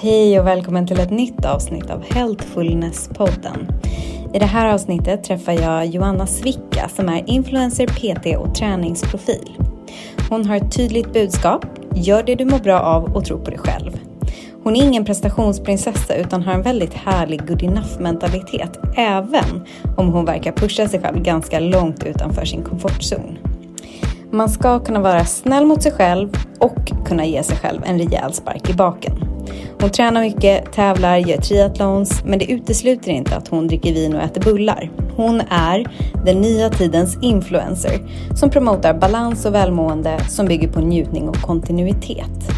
Hej och välkommen till ett nytt avsnitt av Healthfulness-podden. I det här avsnittet träffar jag Joanna Svicka som är influencer, PT och träningsprofil. Hon har ett tydligt budskap, gör det du mår bra av och tro på dig själv. Hon är ingen prestationsprinsessa utan har en väldigt härlig good enough mentalitet även om hon verkar pusha sig själv ganska långt utanför sin komfortzon. Man ska kunna vara snäll mot sig själv och kunna ge sig själv en rejäl spark i baken. Hon tränar mycket, tävlar, gör triathlons, men det utesluter inte att hon dricker vin och äter bullar. Hon är den nya tidens influencer som promotar balans och välmående som bygger på njutning och kontinuitet.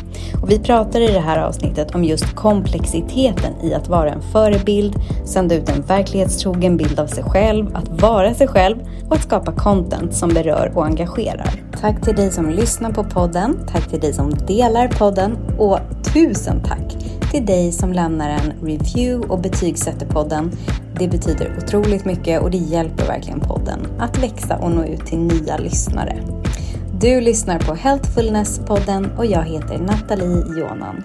Och vi pratar i det här avsnittet om just komplexiteten i att vara en förebild, sända ut en verklighetstrogen bild av sig själv, att vara sig själv och att skapa content som berör och engagerar. Tack till dig som lyssnar på podden, tack till dig som delar podden och tusen tack till dig som lämnar en review och betygsätter podden. Det betyder otroligt mycket och det hjälper verkligen podden att växa och nå ut till nya lyssnare. Du lyssnar på Healthfulness-podden och jag heter Nathalie Jonan.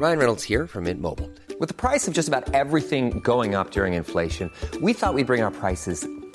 Ryan Reynolds här från Mint Mobile. Med priset på nästan allt som går upp under inflationen, trodde vi att vi skulle bring våra priser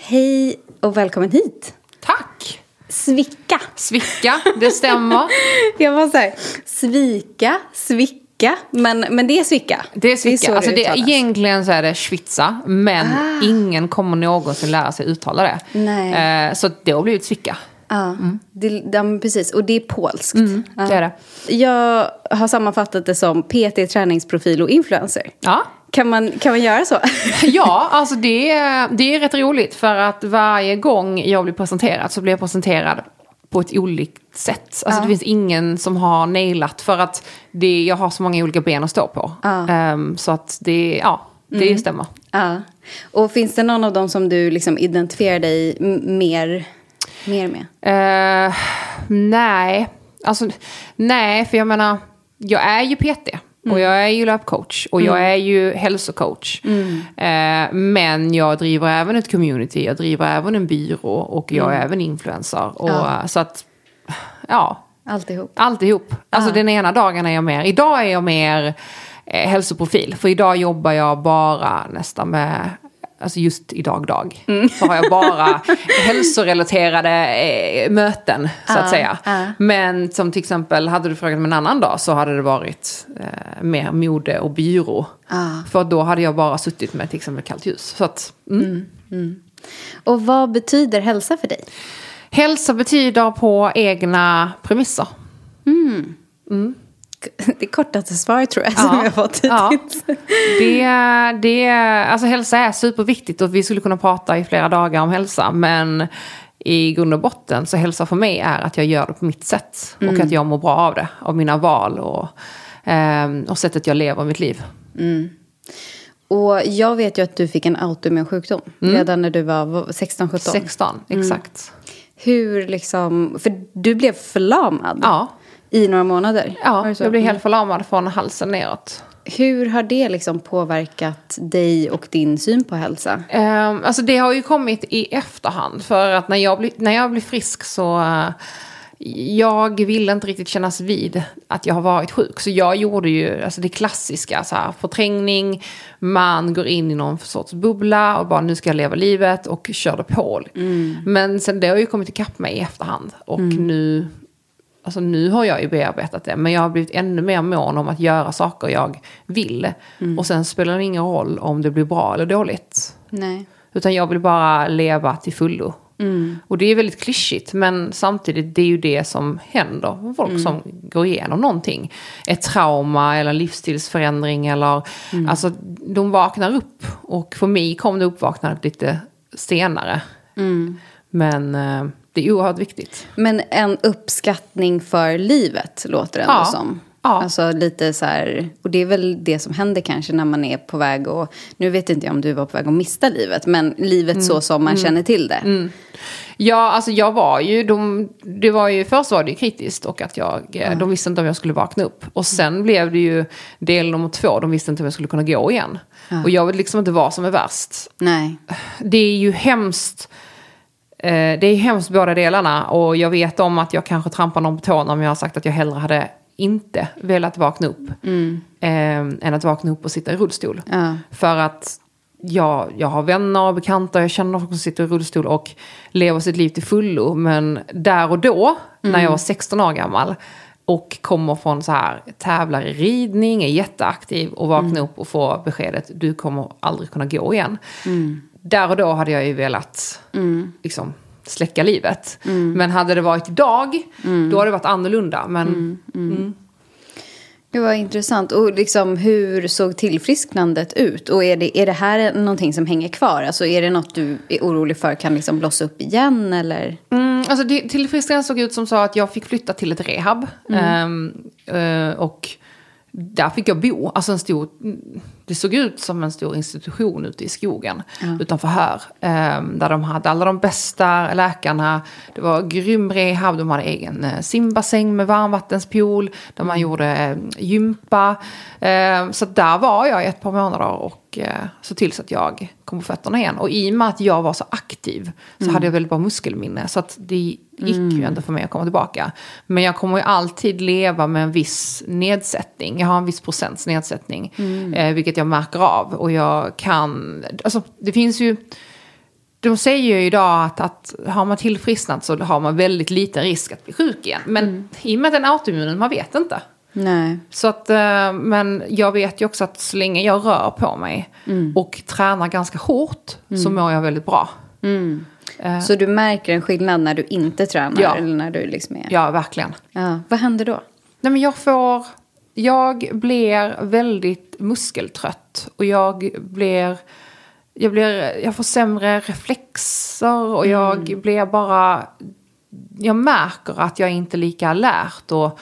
Hej och välkommen hit! Tack! Svicka! Svicka, det stämmer. Jag var så här, svika, svicka, men, men det är svicka. Det är svicka. så alltså det, egentligen så är det schwitza, men ingen kommer någonsin lära sig uttala det. Nej. Eh, så det har blivit svicka. Ja, det, ja, precis. Och det är polskt. ja. det är det. Jag har sammanfattat det som PT, träningsprofil och influencer. Ja. Kan man, kan man göra så? Ja, alltså det, är- det är rätt roligt för att varje gång jag blir presenterad så blir jag presenterad på ett olikt sätt. Alltså det finns ingen som har nailat för att det, jag har så många olika ben att stå på. Ehm, så att det, ja, det stämmer. ja. Och finns det någon av dem som du liksom identifierar dig mer, mer med? Eh, nej, alltså nej, för jag menar, jag är ju PT. Och jag är ju löpcoach och jag är ju hälsocoach. Eh, men jag driver även ett community, jag driver även en byrå och jag är även influencer. Och, Så att, ja, Alltihop. alltihop. Alltså den ena dagen är jag mer, idag är jag mer eh, hälsoprofil. För idag jobbar jag bara nästan med, alltså just idag dag. Så har jag bara hälsorelaterade eh, möten så att säga. Men som till exempel, hade du frågat mig en annan dag så hade det varit eh, mer mode och byrå. För då hade jag bara suttit med till exempel kallt ljus. Så att, mm. Och vad betyder hälsa för dig? Hälsa betyder på egna premisser. Det kortaste svaret tror jag som jag fått ja. hittills. Det, det, alltså hälsa är superviktigt och vi skulle kunna prata i flera dagar om hälsa. Men i grund och botten så hälsa för mig är att jag gör det på mitt sätt. Och att jag mår bra av det, av mina val och, ehm, och sättet jag lever mitt liv. Och jag vet ju att du fick en autoimmun sjukdom redan när du var 16-17. 16, exakt. Hur liksom, för du blev förlamad Ja. I några månader. Ja, jag blir helt förlamad från halsen neråt. Hur har det liksom påverkat dig och din syn på hälsa? Um, alltså det har ju kommit i efterhand. För att när jag blir, när jag blir frisk så... eh, jag ville inte riktigt kännas vid att jag har varit sjuk. Så jag gjorde ju alltså det klassiska, så här, förträngning, man går in i någon sorts bubbla och bara nu ska jag leva livet och körde på. Men sen det har ju kommit ikapp mig i efterhand. Och nu Alltså nu har jag ju bearbetat det, men jag har blivit ännu mer mån om att göra saker jag vill. Och sen spelar det ingen roll om det blir bra eller dåligt. Nej. Utan jag vill bara leva till fullo. Och det är väldigt klyschigt, men samtidigt det är ju det som händer folk som går igenom någonting. Ett trauma eller en livsstilsförändring eller... Alltså, de vaknar upp. Och för mig kom det uppvaknandet lite senare. Men eh, det är oerhört viktigt. Men en uppskattning för livet låter det ändå Ja. som. Ja. Alltså lite så här, och det är väl det som händer kanske när man är på väg och, nu vet inte jag om du var på väg att mista livet, men livet Mm. så som man känner till det. Ja, alltså jag var ju, de, det var ju, först var det ju kritiskt och att jag, eh, de visste inte om jag skulle vakna upp. Och sen blev det ju del nummer två, de visste inte om jag skulle kunna gå igen. Och jag vet liksom inte vad som är värst. Nej. Det är ju hemskt, det är hemskt båda delarna. Och jag vet om att jag kanske trampar någon på tårna om jag har sagt att jag hellre hade inte velat vakna upp. Eh, än att vakna upp och sitta i rullstol. Ja. För att jag, jag har vänner och bekanta, jag känner folk som sitter i rullstol och lever sitt liv till fullo. Men där och då, när jag var 16 år gammal och kommer från så här, tävlar i ridning, är jätteaktiv och vaknar upp och får beskedet du kommer aldrig kunna gå igen. Där och då hade jag ju velat liksom, släcka livet. Men hade det varit idag, då hade det varit annorlunda. Men Det var intressant. Och liksom, hur såg tillfrisknandet ut? Och är det, är det här någonting som hänger kvar? Alltså är det något du är orolig för kan liksom blossa upp igen eller? Mm, alltså det, tillfrisknandet såg ut som så att jag fick flytta till ett rehab. Ehm, eh, och där fick jag bo. Alltså en stor, det såg ut som en stor institution ute i skogen utanför här. ehm, där de hade alla de bästa läkarna. Det var grym rehab, de hade egen eh, simbassäng med varmvattenspool. Där man gjorde eh, gympa. Ehm, så där var jag i ett par månader och eh, så till så att jag kom på fötterna igen. Och i och med att jag var så aktiv så hade jag väldigt bra muskelminne. Så att det gick ju inte för mig att komma tillbaka. Men jag kommer ju alltid leva med en viss nedsättning. Jag har en viss procents nedsättning. Eh, vilket jag märker av. Och jag kan... Alltså det finns ju... De säger ju idag att, att har man tillfrisknat så har man väldigt liten risk att bli sjuk igen. Men i och med den autoimmunen, man vet inte. Nej. Så att, eh, men jag vet ju också att så länge jag rör på mig och tränar ganska hårt så mår jag väldigt bra. Så du märker en skillnad när du inte tränar? Ja. Eller när du liksom är... Ja, verkligen. Ja. Vad händer då? Nej, men jag får... Jag blir väldigt muskeltrött och jag blir... Jag, blir, jag får sämre reflexer och jag blir bara... Jag märker att jag inte är lika alert och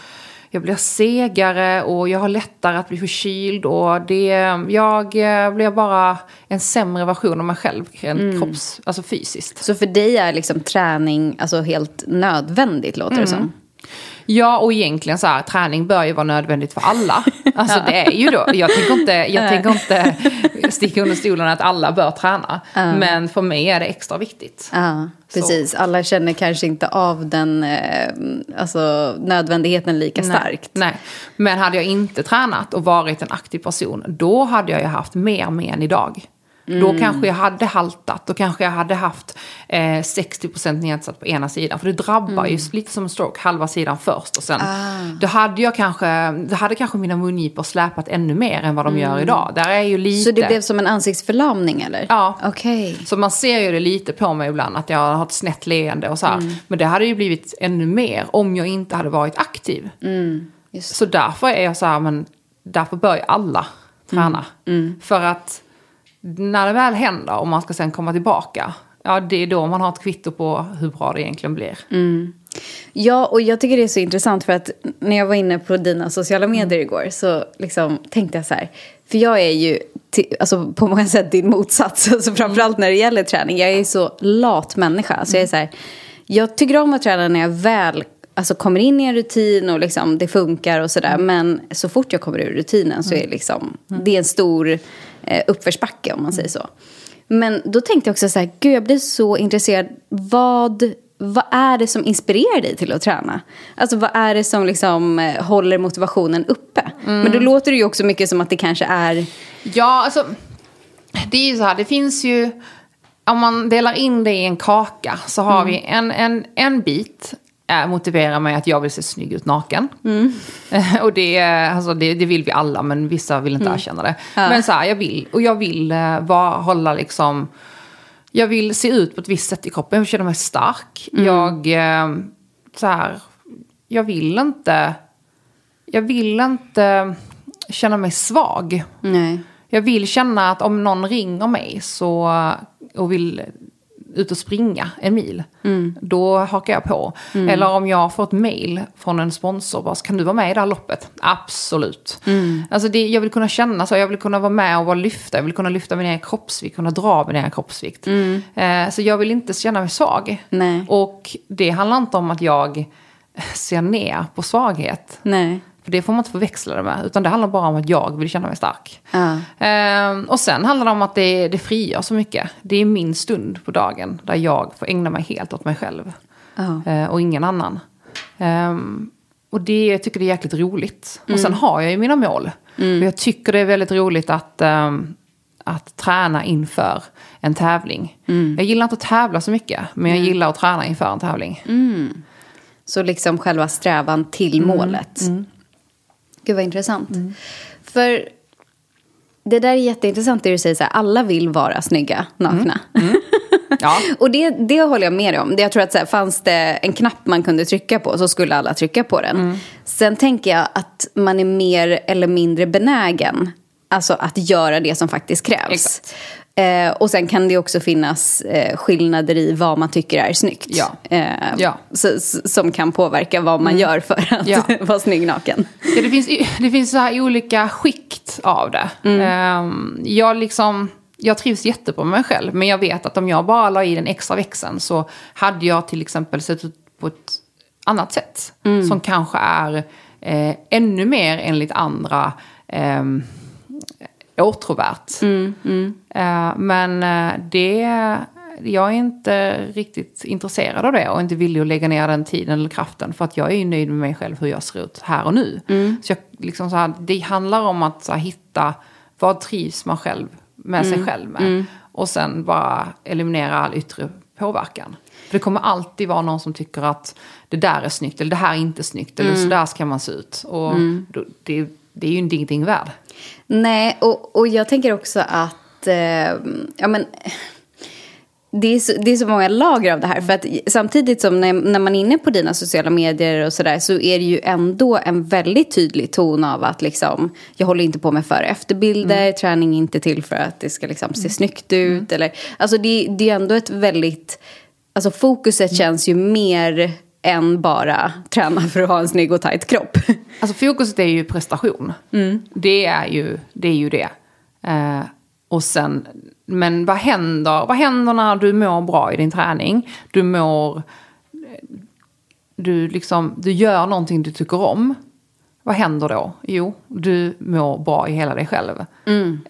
jag blir segare och jag har lättare att bli förkyld och det... Jag eh, blir bara en sämre version av mig själv, rent kropps, alltså fysiskt. Så för dig är liksom träning alltså helt nödvändigt låter det som? Ja, och egentligen så här, träning bör ju vara nödvändigt för alla. Alltså det är ju då, jag tänker inte, jag tänker inte sticka under stolen att alla bör träna. Men för mig är det extra viktigt. Ja, precis. Alla känner kanske inte av den eh, alltså, nödvändigheten lika starkt. Nej, nej, men hade jag inte tränat och varit en aktiv person, då hade jag ju haft mer men idag. Då Mm. kanske jag hade haltat, då kanske jag hade haft eh, 60% nedsatt på ena sidan. För det drabbar Mm. ju lite som en stroke, halva sidan först och sen. Ah. Då hade jag kanske, då hade kanske mina mungipor släpat ännu mer än vad de gör idag. Där är ju lite... Mm. Så det blev som en ansiktsförlamning eller? Ja. Okej. Så man ser ju det lite på mig ibland, att jag har ett snett leende och så här. Mm. Men det hade ju blivit ännu mer om jag inte hade varit aktiv. Mm. Så därför är jag så här, men därför bör ju alla träna. Mm. För att när det väl händer och man ska sen komma tillbaka, ja det är då man har ett kvitto på hur bra det egentligen blir. Mm. Ja, och jag tycker det är så intressant för att när jag var inne på dina sociala medier igår så liksom tänkte jag så här. För jag är ju ti- alltså, på många sätt din motsats, alltså, framförallt när det gäller träning. Jag är så lat människa. Så jag är så här, jag tycker om att träna när jag väl alltså, kommer in i en rutin och liksom, det funkar och sådär. Men så fort jag kommer ur rutinen så är det liksom, det är en stor eh, uppförsbacke om man säger så. Men då tänkte jag också så här, gud jag blir så intresserad. Vad, vad är det som inspirerar dig till att träna? Alltså vad är det som liksom eh, håller motivationen uppe? Men då låter det ju också mycket som att det kanske är... Ja, alltså det är ju så här, det finns ju, om man delar in det i en kaka så har vi en, en, en bit motiverar mig att jag vill se snygg ut naken. och det, är- alltså, det, det vill vi alla, men vissa vill inte erkänna det. Men så här, jag vill, och jag vill uh, vara, hålla liksom... Jag vill se ut på ett visst sätt i kroppen, jag vill känna mig stark. Jag, eh, så här, jag vill inte... Jag vill inte känna mig svag. Nej. Jag vill känna att om någon ringer mig så, och vill ut och springa en mil, då hakar jag på. Eller om jag får ett mail från en sponsor, bara, kan du vara med i det här loppet? Absolut. Alltså det, jag vill kunna känna så, jag vill kunna vara med och vara lyfta, jag vill kunna lyfta min egen kroppsvikt, kunna dra min egen kroppsvikt. Eh, så jag vill inte känna mig svag. Nej. Och det handlar inte om att jag ser ner på svaghet. Nej. För det får man inte förväxla det med. Utan det handlar bara om att jag vill känna mig stark. Ja. Ehm, och sen handlar det om att det, det frigör så mycket. Det är min stund på dagen där jag får ägna mig helt åt mig själv. Ja. Eh, och ingen annan. Ehm, och det jag tycker det är jäkligt roligt. Och sen har jag ju mina mål. Och jag tycker det är väldigt roligt att, ehm, att träna inför en tävling. Jag gillar inte att tävla så mycket. Men jag gillar att träna inför en tävling. Så liksom själva strävan till Mm. Gud vad intressant. För det där är jätteintressant det du säger, så här, alla vill vara snygga nakna. Ja. Och det, det håller jag med dig om. Jag tror att så här, fanns det en knapp man kunde trycka på så skulle alla trycka på den. Mm. Sen tänker jag att man är mer eller mindre benägen alltså att göra det som faktiskt krävs. Exakt. Eh, och sen kan det också finnas eh, skillnader i vad man tycker är snyggt. Ja. Eh, Ja. så, som kan påverka vad man gör för att Ja. vara snygg naken. Ja, det finns, det finns så här olika skikt av det. Ehm, jag, liksom, jag trivs jättebra med mig själv, men jag vet att om jag bara la i den extra växeln så hade jag till exempel sett ut på ett annat sätt. Som kanske är eh, ännu mer enligt andra åtråvärt. Eh, men eh, det, jag är inte riktigt intresserad av det och inte villig att lägga ner den tiden eller kraften för att jag är ju nöjd med mig själv hur jag ser ut här och nu. Så jag, liksom så här, det handlar om att här, hitta vad trivs man själv med sig själv med. Och sen bara eliminera all yttre påverkan. För det kommer alltid vara någon som tycker att det där är snyggt eller det här är inte snyggt eller så där ska man se ut. Och då, det, det är ju ingenting värd. Nej, och, och jag tänker också att... Eh, ja, men, det, är så, det är så många lager av det här. För att samtidigt som när, när man är inne på dina sociala medier och sådär så är det ju ändå en väldigt tydlig ton av att liksom, jag håller inte på med före efterbilder, träning är inte till för att det ska liksom se snyggt ut. Eller, alltså det, det är ändå ett väldigt... Alltså fokuset känns ju mer än bara träna för att ha en snygg och tajt kropp. Alltså fokuset är ju prestation. Det, är ju, det är ju det. Eh, och sen, men vad händer, vad händer när du mår bra i din träning? Du mår... Du, liksom, du gör någonting du tycker om. Vad händer då? Jo, du mår bra i hela dig själv.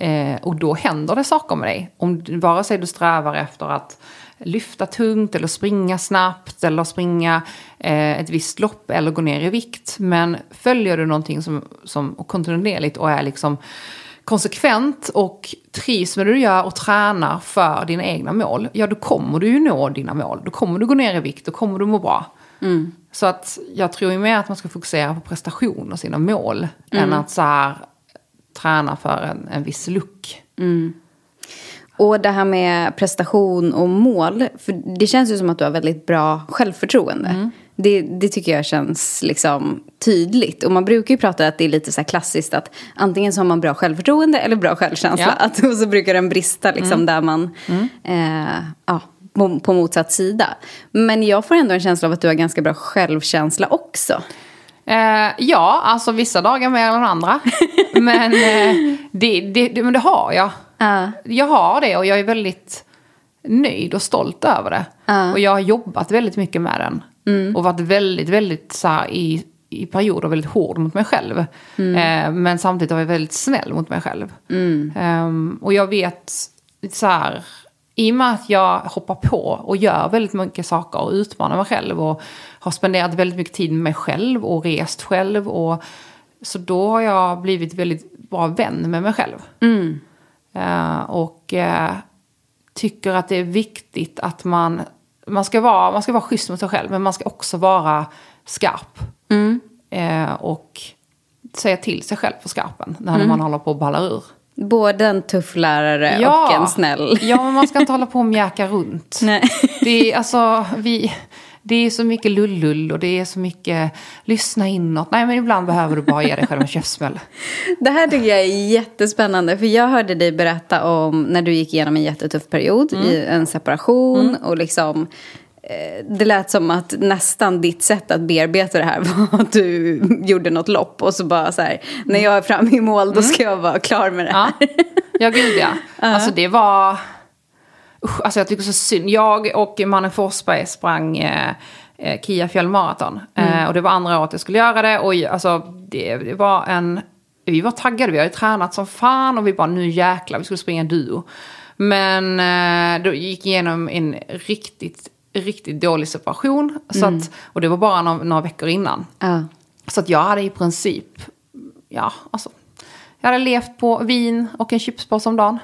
Eh, och då händer det saker med dig. Om, vare sig du strävar efter att lyfta tungt eller springa snabbt eller springa eh, ett visst lopp eller gå ner i vikt. Men följer du någonting som, som och kontinuerligt och är liksom konsekvent och trivs med det du gör och tränar för dina egna mål, ja då kommer du ju nå dina mål. Då kommer du gå ner i vikt, då kommer du må bra. Så att jag tror ju mer att man ska fokusera på prestation och sina mål än att så här, träna för en, en viss look. Och det här med prestation och mål. För det känns ju som att du har väldigt bra självförtroende. Det, det tycker jag känns liksom tydligt. Och man brukar ju prata att det är lite så här klassiskt att antingen så har man bra självförtroende eller bra självkänsla. Ja. Att, och så brukar den brista liksom där man, eh, ja, på, på motsatt sida. Men jag får ändå en känsla av att du har ganska bra självkänsla också. Eh, ja, alltså vissa dagar mer än andra. men, eh, det, det, det, men det har jag. Ja. Jag har det och jag är väldigt nöjd och stolt över det. Och jag har jobbat väldigt mycket med den. Och varit väldigt, väldigt så här, i, i perioder väldigt hård mot mig själv. Eh, men samtidigt har jag väldigt snäll mot mig själv. Ehm, och jag vet så här, i och med att jag hoppar på och gör väldigt mycket saker och utmanar mig själv och har spenderat väldigt mycket tid med mig själv och rest själv. Och, så då har jag blivit väldigt bra vän med mig själv. Eh, och eh, tycker att det är viktigt att man man ska, vara, man ska vara schysst mot sig själv, men man ska också vara skarp. Eh, och säga till sig själv på skarpen när man håller på och ballar ur. Både en tuff lärare och en snäll. Ja, men man ska inte hålla på och mjäka runt. Nej. Det är, alltså, vi, det är så mycket lullull och det är så mycket lyssna inåt. Nej, men ibland behöver du bara ge dig själv en käftsmäll. Det här tycker jag är jättespännande. För jag hörde dig berätta om när du gick igenom en jättetuff period i en separation. Och liksom, eh, det lät som att nästan ditt sätt att bearbeta det här var att du gjorde något lopp. Och så bara så här, när jag är framme i mål då ska jag vara klar med det här. Ja, ja gud ja. Alltså det var... Usch, alltså jag tycker så synd. Jag och mannen Forsberg sprang eh, eh, Kia fjällmaraton. Eh, och det var andra året jag skulle göra det. Och alltså det, det var en... Vi var taggade, vi hade tränat som fan och vi bara nu jäklar, vi skulle springa duo. Men eh, då gick igenom en riktigt, riktigt dålig separation. Så att, och det var bara några, några veckor innan. Ja. Så att jag hade i princip, ja, alltså. Jag hade levt på vin och en chipspåse om dagen.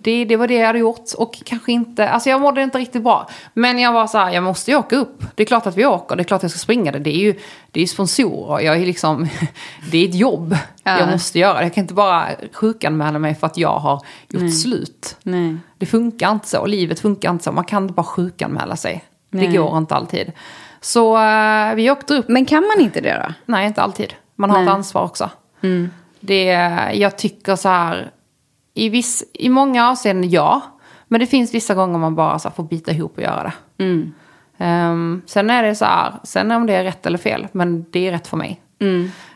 Det, det var det jag hade gjort. Och kanske inte, alltså jag mådde inte riktigt bra. Men jag var så här, jag måste ju åka upp. Det är klart att vi åker, det är klart att jag ska springa det. Det är ju det är ju sponsorer, jag är liksom, det är ett jobb Ja. jag måste göra. Jag kan inte bara sjukanmäla mig för att jag har gjort slut. Nej. Det funkar inte så, livet funkar inte så. Man kan inte bara sjukanmäla sig. Nej. Det går inte alltid. Så eh, vi åkte upp Men kan man inte det då? Nej, inte alltid. Man har Nej. ett ansvar också. Det, jag tycker så här, i, viss, i många avseenden ja. Men det finns vissa gånger man bara så här, får bita ihop och göra det. Ehm, sen är det så här, sen om det är rätt eller fel, men det är rätt för mig.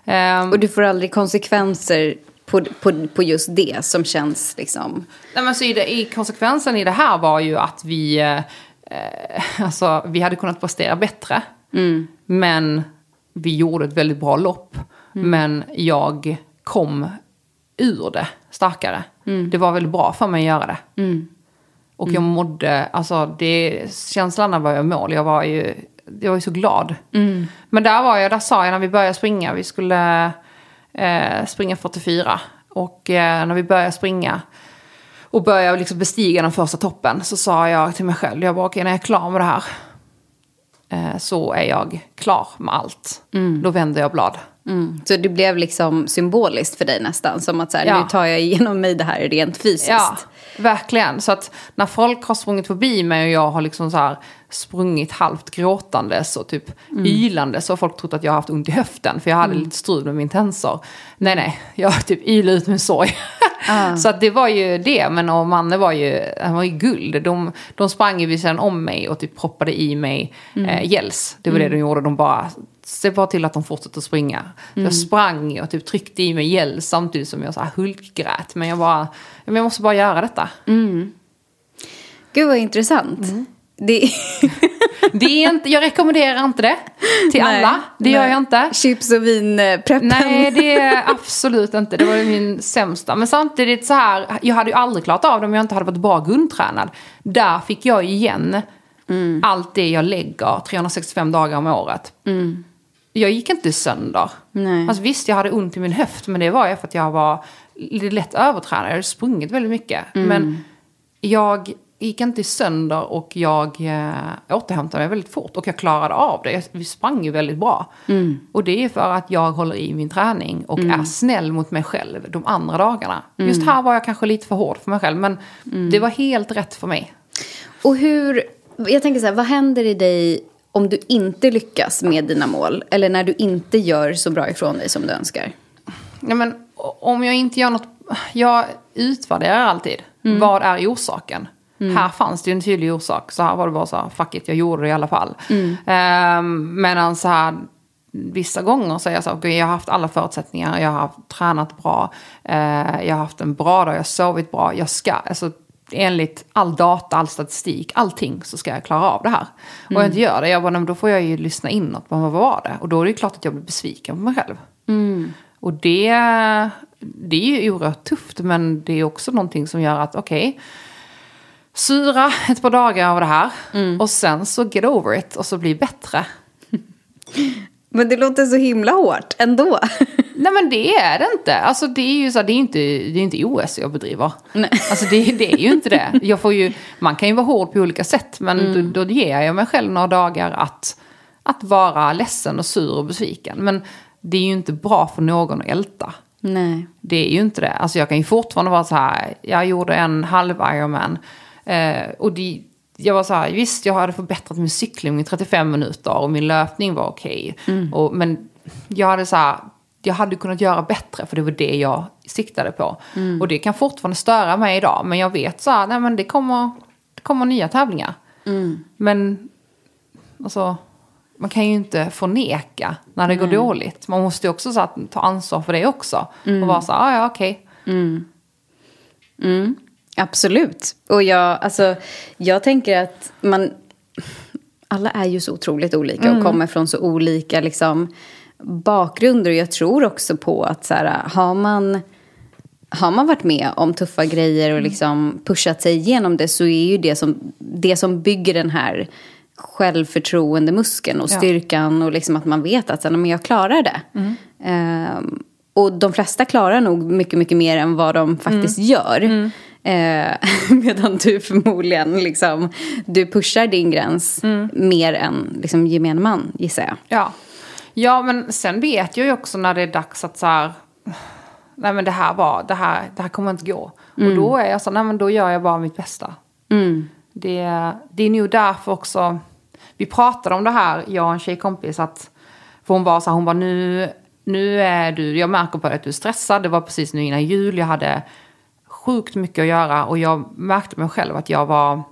Ehm, Och du får aldrig konsekvenser på, på, på just det som känns liksom... Nej, men så i, det, i konsekvensen i det här var ju att vi, eh, alltså, vi hade kunnat prestera bättre. Men vi gjorde ett väldigt bra lopp. Men jag kom ur det starkare. Det var väldigt bra för mig att göra det. Och jag mådde, alltså det, känslan var jag i mål, jag var ju, jag var ju så glad. Men där var jag, där sa jag när vi började springa, vi skulle eh, springa 44. Och eh, när vi började springa och började liksom bestiga den första toppen så sa jag till mig själv, jag bara okej när jag är klar med det här så är jag klar med allt. Då vänder jag blad. Så det blev liksom symboliskt för dig nästan. Som att så här, Ja. nu tar jag igenom mig det här rent fysiskt. Ja, verkligen. Så att när folk har sprungit förbi mig och jag har liksom så här sprungit halvt gråtandes och typ ylande så har folk trott att jag har haft ont i höften för jag hade lite strul med min tensor. Nej, nej, jag har typ ylat ut min sorg. så att det var ju det, men och Manne var ju, han var ju guld. De, de sprang ju vid sidan om mig och typ proppade i mig eh, gels. Det var det de gjorde, de bara Se bara till att de fortsätter springa. Så Jag sprang och typ tryckte i mig gel samtidigt som jag så här hulkgrät. Men jag bara, men jag måste bara göra detta. Gud vad intressant. Mm. Det... Det är inte, jag rekommenderar inte det till Nej, alla. Det gör nej. jag inte. Chips och vinpreppen. Nej, det är absolut inte. Det var min sämsta. Men samtidigt så här, jag hade ju aldrig klarat av det om jag inte hade varit bra grundtränad. Där fick jag igen allt det jag lägger 365 dagar om året. Jag gick inte sönder. Nej. Alltså visst, jag hade ont i min höft, men det var ju för att jag var lätt övertränad. Jag hade sprungit väldigt mycket. Men jag gick inte sönder och jag eh, återhämtade mig väldigt fort. Och jag klarade av det. Jag, vi sprang ju väldigt bra. Och det är för att jag håller i min träning och är snäll mot mig själv de andra dagarna. Just här var jag kanske lite för hård för mig själv, men det var helt rätt för mig. Och hur, jag tänker så här, vad händer i dig om du inte lyckas med dina mål? Eller när du inte gör så bra ifrån dig som du önskar? Ja, men, om jag inte gör något... Jag utvärderar alltid. Vad är orsaken? Här fanns det ju en tydlig orsak. Så här var det bara så här, fuck it, jag gjorde det i alla fall. Um, medan så här, vissa gånger så är jag så här, jag har haft alla förutsättningar. Jag har tränat bra. eh, jag har haft en bra dag, jag har sovit bra. Jag ska, alltså, enligt all data, all statistik, allting så ska jag klara av det här. Och jag inte gör det, jag bara, men då får jag ju lyssna inåt på vad var det? Och då är det klart att jag blir besviken på mig själv. Och det, det är ju oerhört tufft, men det är också någonting som gör att okej, syra ett par dagar av det här och sen så get over it och så bli bättre. Men det låter så himla hårt ändå. Nej men det är det inte. Alltså det är ju så, det är inte, det är inte OS jag bedriver. Nej. Alltså det, det är ju inte det. Jag får ju, man kan ju vara hård på olika sätt. Men då, då ger jag mig själv några dagar att, att vara ledsen och sur och besviken. Men det är ju inte bra för någon att älta. Nej. Det är ju inte det. Alltså jag kan ju fortfarande vara så här, jag gjorde en halv Ironman. Eh, och det, jag var så här, visst jag hade förbättrat min cykling i 35 minuter och min löpning var okej. Och Men jag hade så här, jag hade kunnat göra bättre för det var det jag siktade på. Och det kan fortfarande störa mig idag. Men jag vet så här, nej men det kommer, det kommer nya tävlingar. Men alltså, man kan ju inte förneka när det går dåligt. Man måste ju också så att, ta ansvar för det också. Och vara så här, ah, ja okej. Absolut. Och jag, alltså, jag tänker att man... Alla är ju så otroligt olika och kommer från så olika liksom, bakgrunder. Och jag tror också på att så här, har man... Har man varit med om tuffa grejer och liksom pushat sig igenom det så är ju det som, det som bygger den här självförtroendemuskeln och Ja. styrkan och liksom att man vet att så men jag klarar det. Ehm, och de flesta klarar nog mycket, mycket mer än vad de faktiskt gör. Eh, medan du förmodligen liksom, du pushar din gräns mer än liksom, gemene man, gissar jag. Ja. ja, men sen vet jag ju också när det är dags att så här, nej men det här var, det här, det här kommer inte gå. Och då är jag så, nej men då gör jag bara mitt bästa. Det, det är nog därför också, vi pratade om det här, jag och en tjejkompis, att, för hon var så här, hon var nu, nu är du, jag märker på dig att du är stressad, det var precis nu innan jul, jag hade sjukt mycket att göra och jag märkte mig själv att jag var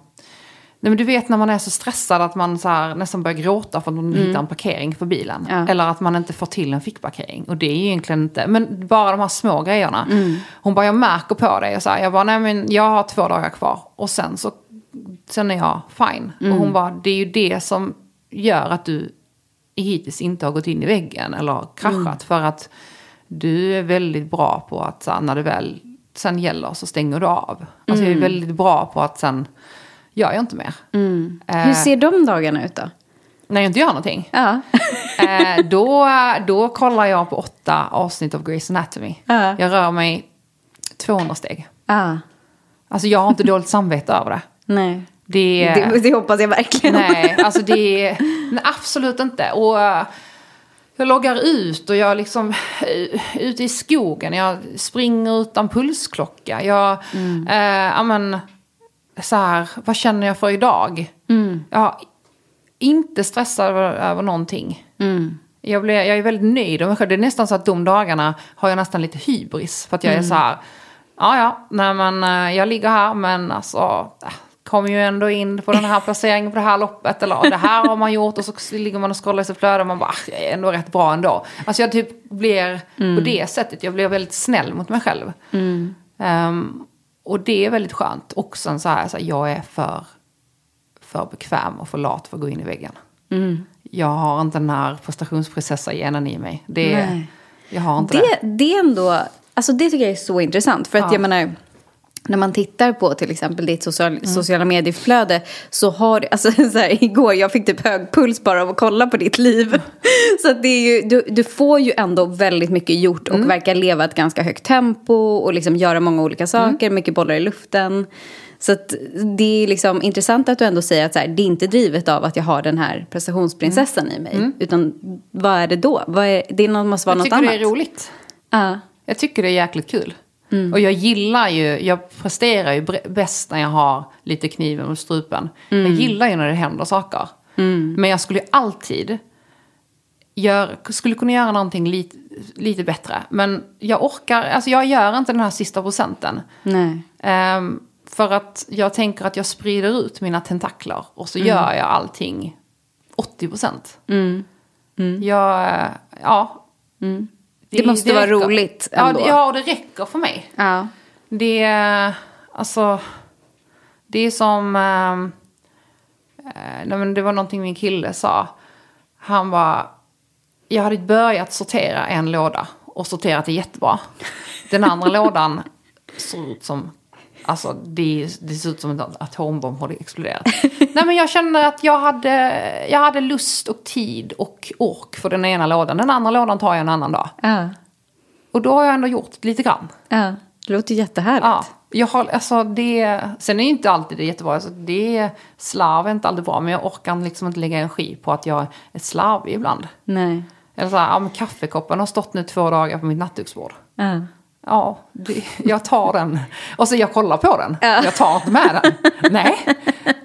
Nej, men du vet när man är så stressad att man så här, nästan börjar gråta för att man hittar en parkering för bilen. Ja. Eller att man inte får till en fickparkering. Och det är ju egentligen inte, men bara de här små grejerna. Hon bara, jag märker på dig. Och så här, jag bara, nej men jag har två dagar kvar. Och sen så, sen är jag fine. Och hon bara, det är ju det som gör att du hittills inte har gått in i väggen eller kraschat. För att du är väldigt bra på att så här, när det väl sen gäller så stänger du av. Alltså jag är väldigt bra på att sen gör jag inte mer. Eh, Hur ser de dagarna ut då? när jag inte gör någonting. Ja. Eh, då, då kollar jag på åtta avsnitt av Grey's Anatomy. Ja. Jag rör mig 200 steg. ah, Alltså jag har inte dåligt samvete över det. nej. Det, Det, det hoppas jag verkligen. nej, alltså det nej, absolut inte. Och jag loggar ut och jag liksom uh, ute i skogen. Jag springer utan pulsklocka. Jag, eh, ja men, så här, vad känner jag för idag? Jag är inte stressad över, över någonting. Jag, blir, jag är väldigt nöjd med. Det är nästan så att de dagarna har jag nästan lite hybris. För att jag är så här, ja ja, nej men eh, jag ligger här men alltså, kommer ju ändå in på den här placeringen på det här loppet. Eller det här har man gjort och så ligger man och scrollar i sitt flöde och man bara, "Ah, jag är ändå rätt bra ändå. Alltså jag typ blir på det sättet, jag blir väldigt snäll mot mig själv. Ehm, och det är väldigt skönt. Och sen så här, så här jag är för, för bekväm och för lat för att gå in i väggen. Jag har inte den här prestationsprinsessa-genen i mig. Det, Nej. jag har inte Det, det är ändå, alltså det tycker jag är så intressant. För att jag menar, när man tittar på till exempel ditt social, sociala medieflöde så har alltså så här, igår jag fick typ hög puls bara av att kolla på ditt liv. Så att det är ju, du, du får ju ändå väldigt mycket gjort och verkar leva ett ganska högt tempo och liksom göra många olika saker, mycket bollar i luften. Så det är liksom intressant att du ändå säger att så här, det är inte drivet av att jag har den här prestationsprinsessan i mig. Utan vad är det då? Är, det måste vara Jag något tycker annat. det är roligt. Ja. Jag tycker det är jäkligt kul. Mm. Och jag gillar ju, jag presterar ju bäst när jag har lite kniven mot strupen. Mm. Jag gillar ju när det händer saker. Men jag skulle ju alltid gör, skulle kunna göra någonting lite, lite bättre. Men jag orkar, alltså jag gör inte den här sista procenten. Nej. Ehm, för att jag tänker att jag sprider ut mina tentakler och så Mm. gör jag allting 80 procent. Jag, eh, ja. Mm. Det måste vara roligt ändå. det- ja, och det räcker för mig. Ja. Det är, alltså, det är som, ehm, eh, nej det var någonting min kille sa. Han var, jag hade börjat sortera en låda och sorterat det jättebra. Den andra lådan såg ut som Alltså det, det ser ut som en atombomb har exploderat. Nej men jag kände att jag hade, jag hade lust och tid och ork för den ena lådan. Den andra lådan tar jag en annan dag. Ja. Och då har jag ändå gjort lite grann. ja. Det låter jättehärligt. Ja, jag har, alltså det, sen är ju inte alltid det jättebra. Alltså det, slarv är inte alltid bra. Men jag orkar liksom inte lägga energi på att jag är slarvig ibland. Nej. Eller så här, ja, kaffekoppen har stått nu två dagar på mitt nattduksbord. Ja. Ja, det, jag tar den. Och så jag kollar på den. Jag tar inte med den. Nej,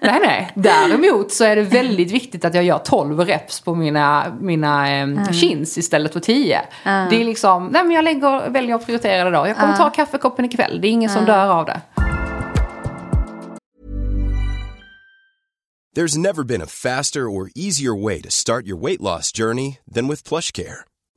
nej, nej. Däremot så är det väldigt viktigt att jag gör 12 reps på mina, mina eh, chins istället för 10. Det är liksom, nej men jag lägger, väljer att prioritera det då. Jag kommer ta kaffekoppen ikväll. Det är ingen som dör av det. There's never been a faster or easier way to start your weight loss journey than with PlushCare.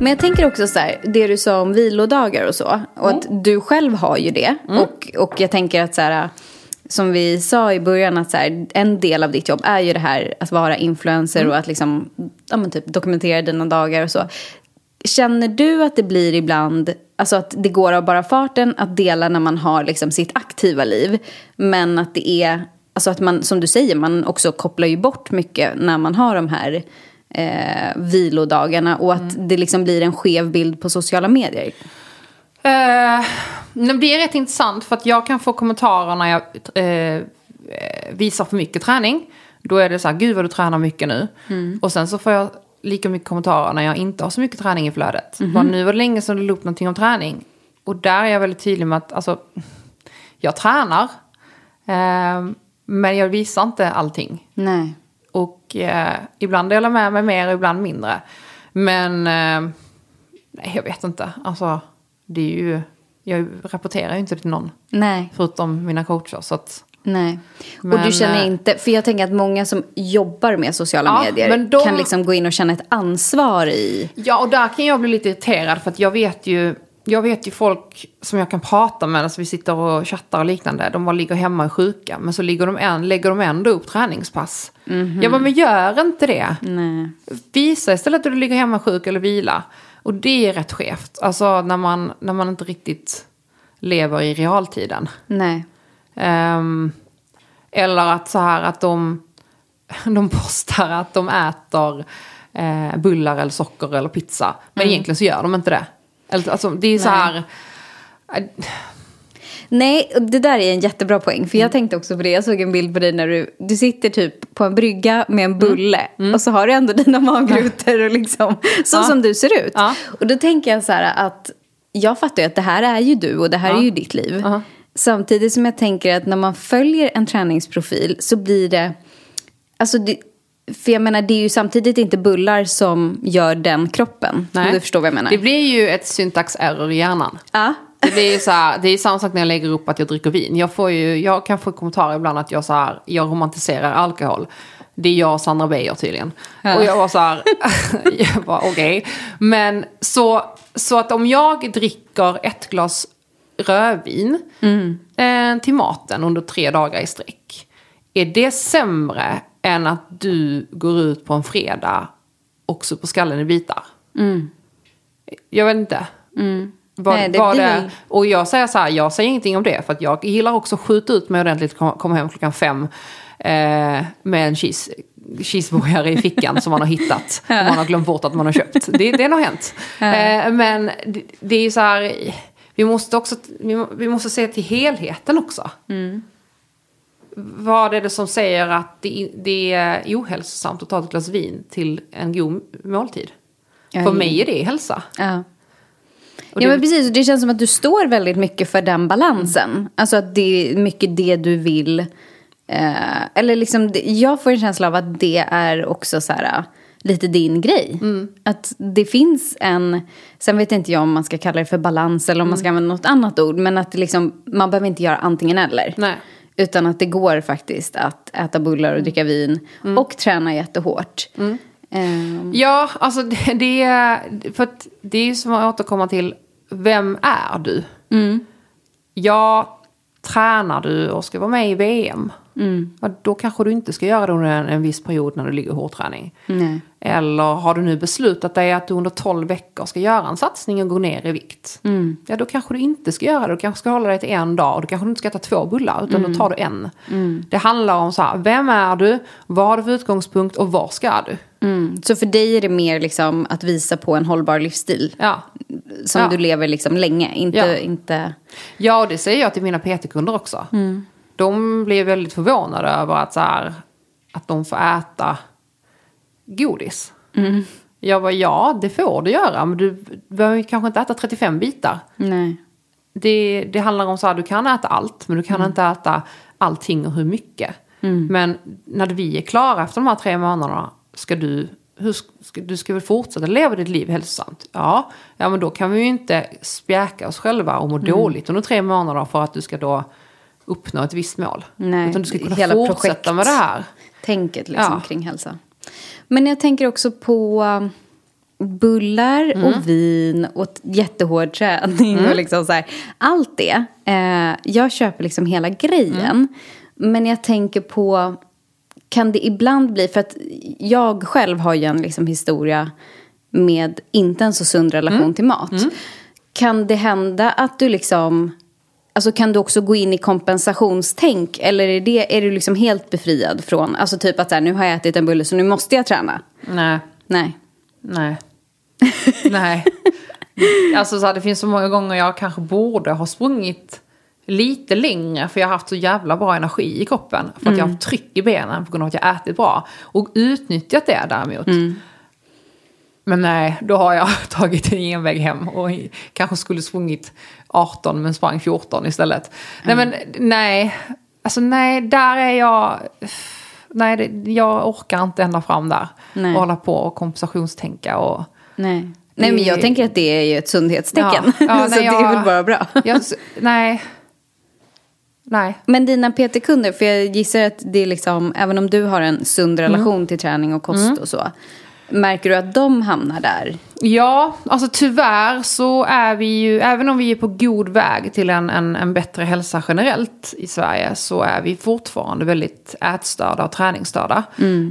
Men jag tänker också så här, det du sa om vilodagar och så. Och att du själv har ju det. Och, och jag tänker att så här, som vi sa i början, att så här, en del av ditt jobb är ju det här att vara influencer och att liksom, ja, men typ, dokumentera dina dagar och så. Känner du att det blir ibland, alltså att det går av bara farten att dela när man har liksom sitt aktiva liv. Men att det är, alltså att man, som du säger, man också kopplar ju bort mycket när man har de här eh, vilodagarna. Och att det liksom blir en skev bild på sociala medier. Eh, det är rätt intressant för att jag kan få kommentarer när jag eh, visar för mycket träning. Då är det så här, gud vad du tränar mycket nu. Och sen så får jag lika mycket kommentarer när jag inte har så mycket träning i flödet. Bara, nu var det länge sedan du la upp någonting om träning. Och där är jag väldigt tydlig med att alltså, jag tränar. Eh, men jag visar inte allting. Nej. Och eh, ibland delar med mig mer och ibland mindre. Men eh, nej, jag vet inte. Alltså, det är ju, jag rapporterar ju inte till någon. Nej. Förutom mina coacher. Så att, Nej. och Men, du känner eh, inte, för jag tänker att många som jobbar med sociala Ja, medier de- kan liksom gå in och känna ett ansvar i... ja, och där kan jag bli lite irriterad. För att jag vet ju, jag vet ju folk som jag kan prata med. Alltså vi sitter och chattar och liknande. De bara ligger hemma och är sjuka. Men så ligger de en, lägger de ändå upp träningspass. Jag bara, men gör inte det. Nej. Visa istället att du ligger hemma sjuk eller vila. Och det är rätt skevt. Alltså när man, när man inte riktigt lever i realtiden. Nej. Ehm, eller att så här att de, de postar att de äter eh, bullar eller socker eller pizza. Men egentligen så gör de inte det. Alltså, det är så här... eh, Nej, det där är en jättebra poäng. För Mm. jag tänkte också på det. Jag såg en bild på dig när du, du sitter typ på en brygga med Mm. en bulle. Och så har du ändå dina magrutor och liksom så Ja. som du ser ut. Ja. Och då tänker jag så här att jag fattar ju att det här är ju du och det här är ju ditt liv. Ja. Samtidigt som jag tänker att när man följer en träningsprofil så blir det, alltså det, för jag menar det är ju samtidigt inte bullar som gör den kroppen. Om du förstår vad jag menar. Det blir ju ett syntax error i hjärnan. Ja. Det blir ju så här, det är samma sak när jag lägger upp att jag dricker vin. Jag, får ju, jag kan få kommentarer ibland att jag, så här, jag romantiserar alkohol. Det är jag och Sandra Beijer tydligen. Och jag var så här, jag var okej. Men så, så att om jag dricker ett glas rödvin eh, till maten under tre dagar i sträck. Är det sämre än att du går ut på en fredag och super skallen i bitar? Jag vet inte. Vad, Nej, det vad blir det, och jag säger så här, jag säger ingenting om det. För att jag gillar också att skjuta ut mig ordentligt, komma kom hem klockan fem. Eh, med en cheese, cheeseburgare i fickan som man har hittat. Och man har glömt bort att man har köpt. Det, det har nog hänt. Eh, men det, det är så här, vi måste också, vi, vi måste se till helheten också. Vad är det som säger att det, det är ohälsosamt att ta ett glas vin till en god måltid? Ja, För mig är det hälsa. Ja. Och Ja men precis, det känns som att du står väldigt mycket för den balansen. Alltså att det är mycket det du vill. Eh, eller liksom, jag får en känsla av att det är också så här, eh, lite din grej. Att det finns en, sen vet inte jag om man ska kalla det för balans eller om man ska använda något annat ord. Men att liksom, man behöver inte göra antingen eller. Nej. Utan att det går faktiskt att äta bullar och dricka vin och träna jättehårt. Eh, Ja, alltså det, det är... För det är ju som att återkomma till, vem är du? Ja, tränar du och ska vara med i VM? Ja, då kanske du inte ska göra det under en, en viss period när du ligger i hårdträning. nej. Eller har du nu beslutat dig att du under 12 veckor ska göra en satsning och gå ner i vikt. Ja, då kanske du inte ska göra det. Du kanske ska hålla dig till en dag och då kanske du inte ska äta två bullar utan då tar du en. Det handlar om så här, vem är du? Vad har du för utgångspunkt och var ska du? Mm. Så för dig är det mer liksom att visa på en hållbar livsstil? Ja. Som Ja. du lever liksom länge, inte... Ja. inte... Ja, och det säger jag till mina PT-kunder också. De blir väldigt förvånade över att, så här, att de får äta godis. Jag bara, ja, det får du göra, men du behöver ju kanske inte äta 35 bitar. Nej. Det, det handlar om så här, du kan äta allt, men du kan inte äta allting och hur mycket. Men när vi är klara efter de här tre månaderna, ska du, hur, ska, du ska väl fortsätta leva ditt liv hälsosamt? Ja, ja men då kan vi ju inte spjäka oss själva och må dåligt under tre månader för att du ska då uppnå ett visst mål. Nej, Utan du ska kunna hela fortsätta med det här. Tänket liksom Ja. kring hälsa. Men jag tänker också på um, bullar Mm. och vin och jättehård träning Mm. och liksom så här. Allt det. Eh, jag köper liksom hela grejen. Mm. Men jag tänker på, kan det ibland bli, för att jag själv har ju en liksom historia med inte en så sund relation Mm. till mat. Kan det hända att du liksom, alltså kan du också gå in i kompensationstänk? Eller är, det, är du liksom helt befriad från, alltså typ att så här, nu har jag ätit en bulle så nu måste jag träna? Nej. Nej. Nej. Nej. Alltså så här, det finns så många gånger jag kanske borde ha sprungit lite längre för jag har haft så jävla bra energi i kroppen. För att jag har haft tryck i benen på grund av att jag ätit bra. Och utnyttjat det däremot. Men nej, då har jag tagit en genväg hem och kanske skulle sprungit 18 men sprang 14 istället. Nej men nej, alltså nej, där är jag... Nej, det, jag orkar inte ända fram där. Nej. Och hålla på och kompensationstänka och... Nej. Nej, men jag tänker att det är ju ett sundhetstecken. Ja, ja, så det är väl bara bra. Jag, nej. Nej. Men dina PT-kunder, för jag gissar att det är liksom, även om du har en sund relation till träning och kost och så. Märker du att de hamnar där? Ja, alltså tyvärr så är vi ju, även om vi är på god väg till en, en, en bättre hälsa generellt i Sverige, så är vi fortfarande väldigt ätstörda och träningsstörda.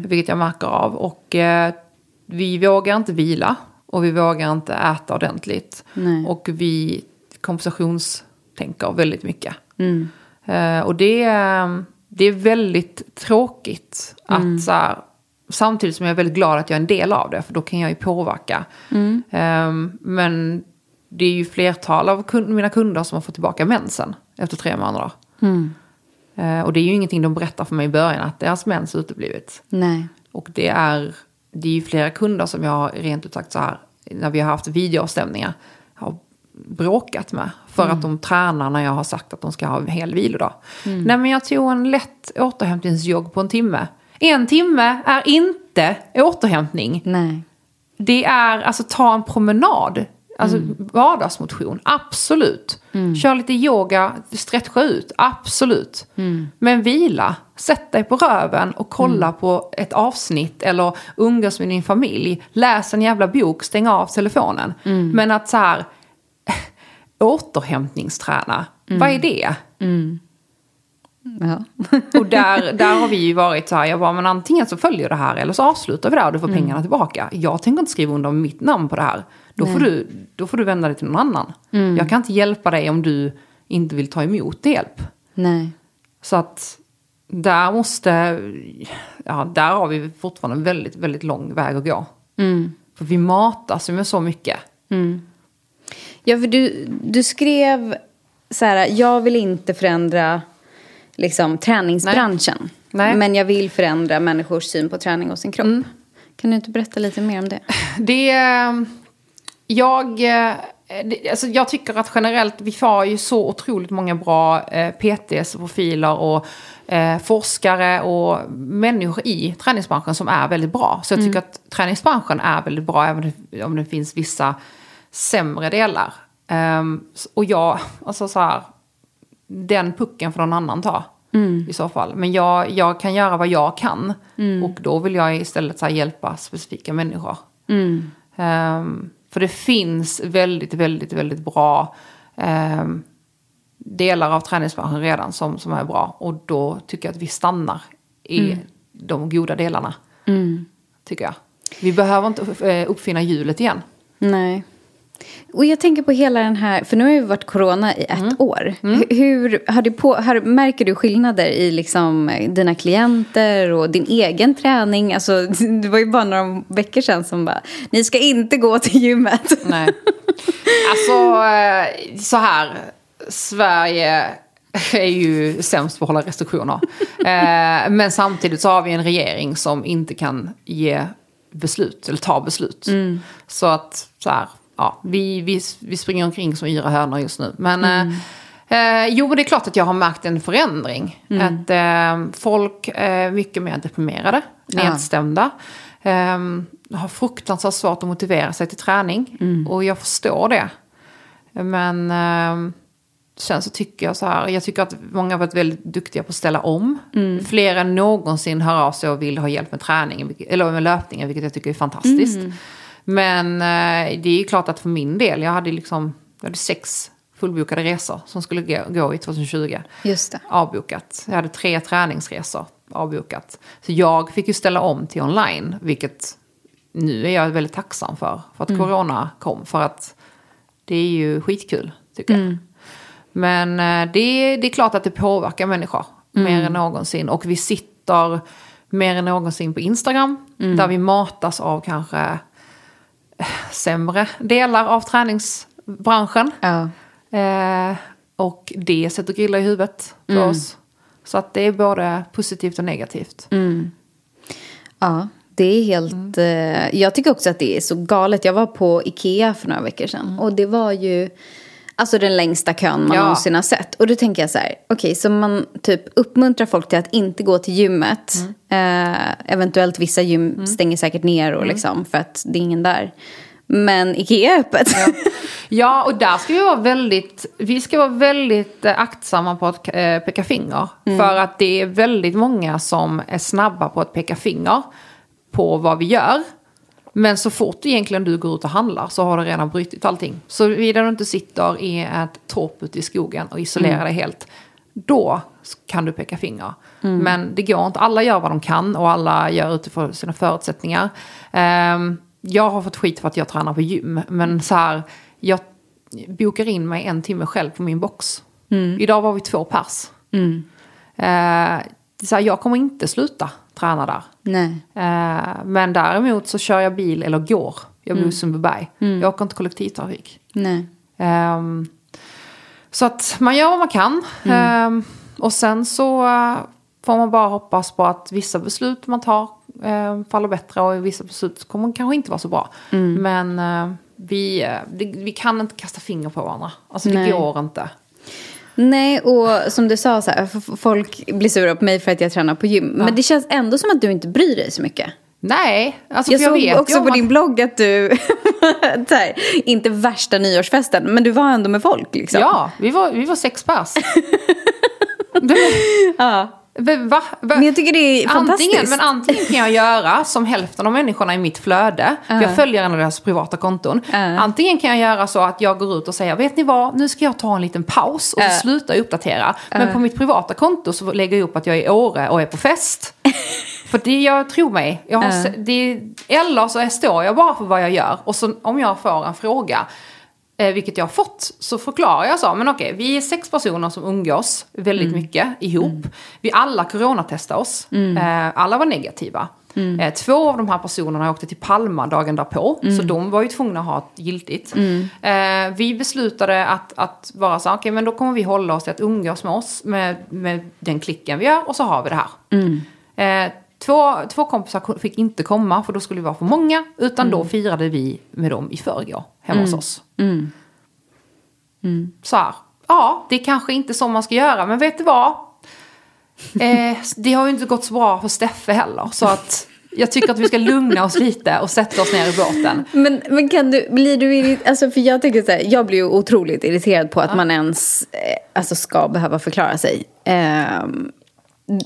Vilket jag märker av. Och eh, vi vågar inte vila och vi vågar inte äta ordentligt. Nej. Och vi kompensationstänker väldigt mycket. Eh, och det, är- det är väldigt tråkigt att så här, samtidigt som jag är väldigt glad att jag är en del av det, för då kan jag ju påverka. Eh, men det är ju flertal av kund, mina kunder som har fått tillbaka mensen efter tre månader. Eh, och det är ju ingenting de berättar för mig i början, att deras mens uteblivit. Nej. Och det är, det är ju flera kunder som jag har rent ut sagt så här, när vi har haft videoavstämningar, har bråkat med. För att de tränar när jag har sagt att de ska ha en hel vilodag. Nej men jag tog en lätt återhämtningsjogg på en timme. En timme är inte återhämtning. Nej. Det är alltså ta en promenad. Alltså vardagsmotion, absolut. Kör lite yoga, stretcha ut, absolut. Men vila, sätt dig på röven och kolla på ett avsnitt eller umgås med din familj. Läs en jävla bok, stäng av telefonen. Men att så här återhämtningsträna, vad är det? Ja. Och där, där har vi ju varit så här, jag bara, men antingen så följer det här eller så avslutar vi det här och du får pengarna tillbaka. Jag tänker inte skriva under mitt namn på det här. Då får, du, då får du vända dig till någon annan. Jag kan inte hjälpa dig om du inte vill ta emot hjälp. Nej. Så att där måste, ja där har vi fortfarande en väldigt, väldigt lång väg att gå. För vi matas ju med så mycket. Ja, för du, du skrev så här, jag vill inte förändra liksom, träningsbranschen. Nej. Men jag vill förändra människors syn på träning och sin kropp. Kan du inte berätta lite mer om det? Det... Jag... eh, Alltså jag tycker att generellt, vi har ju så otroligt många bra eh, PTs, profiler och eh, forskare och människor i träningsbranschen som är väldigt bra. Så jag tycker att träningsbranschen är väldigt bra, även om det finns vissa sämre delar. Ehm, och jag, alltså så här, den pucken får någon annan ta. I så fall. Men jag, jag kan göra vad jag kan. Och då vill jag istället här, hjälpa specifika människor. Ehm, för det finns väldigt, väldigt, väldigt bra ehm, delar av träningsbranschen redan som, som är bra. Och då tycker jag att vi stannar i de goda delarna. Tycker jag. Vi behöver inte eh, uppfinna hjulet igen. Nej. Och jag tänker på hela den här, för nu har ju varit corona i ett år. Hur- Hur, har det på, har, märker du skillnader i liksom dina klienter och din egen träning? Alltså, det var ju bara några veckor sedan som bara, ni ska inte gå till gymmet. Nej. Alltså, eh, så här. Sverige är ju sämst på att hålla restriktioner. Eh, Men samtidigt så har vi en regering som inte kan ge beslut, eller ta beslut. Så att, så här, ja, vi, vi, vi springer omkring som yra hönor just nu. Men, eh, eh, jo, men det är klart att jag har märkt en förändring. Att eh, folk är mycket mer deprimerade, nedstämda. Eh, har fruktansvärt svårt att motivera sig till träning. Och jag förstår det. Men eh, sen så tycker jag så här, jag tycker att många har varit väldigt duktiga på att ställa om. Fler än någonsin hör av sig och vill ha hjälp med träningen, eller med löpningen, vilket jag tycker är fantastiskt. Men eh, det är ju klart att för min del, jag hade liksom, jag hade sex fullbokade resor som skulle gå, gå i 2020 Just det. avbokat. Jag hade tre träningsresor avbokat. Så jag fick ju ställa om till online, vilket nu är jag väldigt tacksam för. För att corona kom, för att det är ju skitkul, tycker jag. Men eh, det, det är klart att det påverkar människor mer än någonsin. Och vi sitter mer än någonsin på Instagram, där vi matas av kanske sämre delar av träningsbranschen. Ja. Eh, och det sätter grilla i huvudet för oss. Så att det är både positivt och negativt. Ja, det är helt... Eh, jag tycker också att det är så galet. Jag var på Ikea för några veckor sedan. Och det var ju alltså den längsta kön man Ja. någonsin har sett. Och då tänker jag så här, okej, så man typ uppmuntrar folk till att inte gå till gymmet. Eh, eventuellt vissa gym stänger säkert ner och liksom, för att det är ingen där. Men Ikea är öppet. Ja, och där ska vi vara väldigt, vi ska vara väldigt eh, aktsamma på att eh, peka finger. För att det är väldigt många som är snabba på att peka finger på vad vi gör. Men så fort egentligen du går ut och handlar så har du redan brutit allting. Så vidare du inte sitter i ett torp ute i skogen och isolerar dig helt, då kan du peka finger. Men det går inte, alla gör vad de kan och alla gör utifrån sina förutsättningar. Ehm, jag har fått skit för att jag tränar på gym, men så här, jag bokar in mig en timme själv på min box. Idag var vi två pers. Eh, så här, jag kommer inte sluta träna där. Nej. Eh, men däremot så kör jag bil eller går. Jag bor i Sundbyberg. Jag åker inte kollektivtrafik. Nej. Ehm, så att man gör vad man kan. Ehm, och sen så eh, får man bara hoppas på att vissa beslut man tar uh, faller bättre och vissa beslut kommer kanske inte vara så bra. Men eh, vi, eh, det, vi kan inte kasta finger på varandra. Alltså det Nej. går inte. Nej, och som du sa, så här, folk blir sura på mig för att jag tränar på gym. Men det känns ändå som att du inte bryr dig så mycket. Nej, alltså Jag jag såg vet också om på din blogg att du, här, inte värsta nyårsfesten, men du var ändå med folk liksom. Ja, vi var, vi var sex. Det- Ja. Va? Va? Men jag tycker det är fantastiskt. Antingen, men antingen kan jag göra som hälften av människorna i mitt flöde. För jag följer en av deras privata konton. Antingen kan jag göra så att jag går ut och säger, vet ni vad, nu ska jag ta en liten paus och så sluta uppdatera. Men på mitt privata konto så lägger jag upp att jag är i Åre och är på fest. för det, jag tror mig. Jag har, det, eller så står jag bara för vad jag gör. Och så, om jag får en fråga, eh, vilket jag har fått, så förklarar jag så. Men okej, vi är sex personer som umgås väldigt mycket ihop. Vi alla coronatestar oss. Eh, alla var negativa. Eh, två av de här personerna åkte till Palma dagen därpå. Så de var ju tvungna att ha ett giltigt. Eh, vi beslutade att, att vara så okej men då kommer vi hålla oss till att umgås med oss, med, med den klicken vi gör och så har vi det här. Två, två kompisar fick inte komma för då skulle vi vara för många. Utan då firade vi med dem i förrgår hemma hos oss. Så här, ja det är kanske inte så man ska göra men vet du vad? Eh, det har ju inte gått så bra för Steffe heller. Så att jag tycker att vi ska lugna oss lite och sätta oss ner i båten. Men, men kan du, blir du irriterad? Alltså för jag tycker så här, jag blir ju otroligt irriterad på att man ens eh, alltså ska behöva förklara sig. Ehm,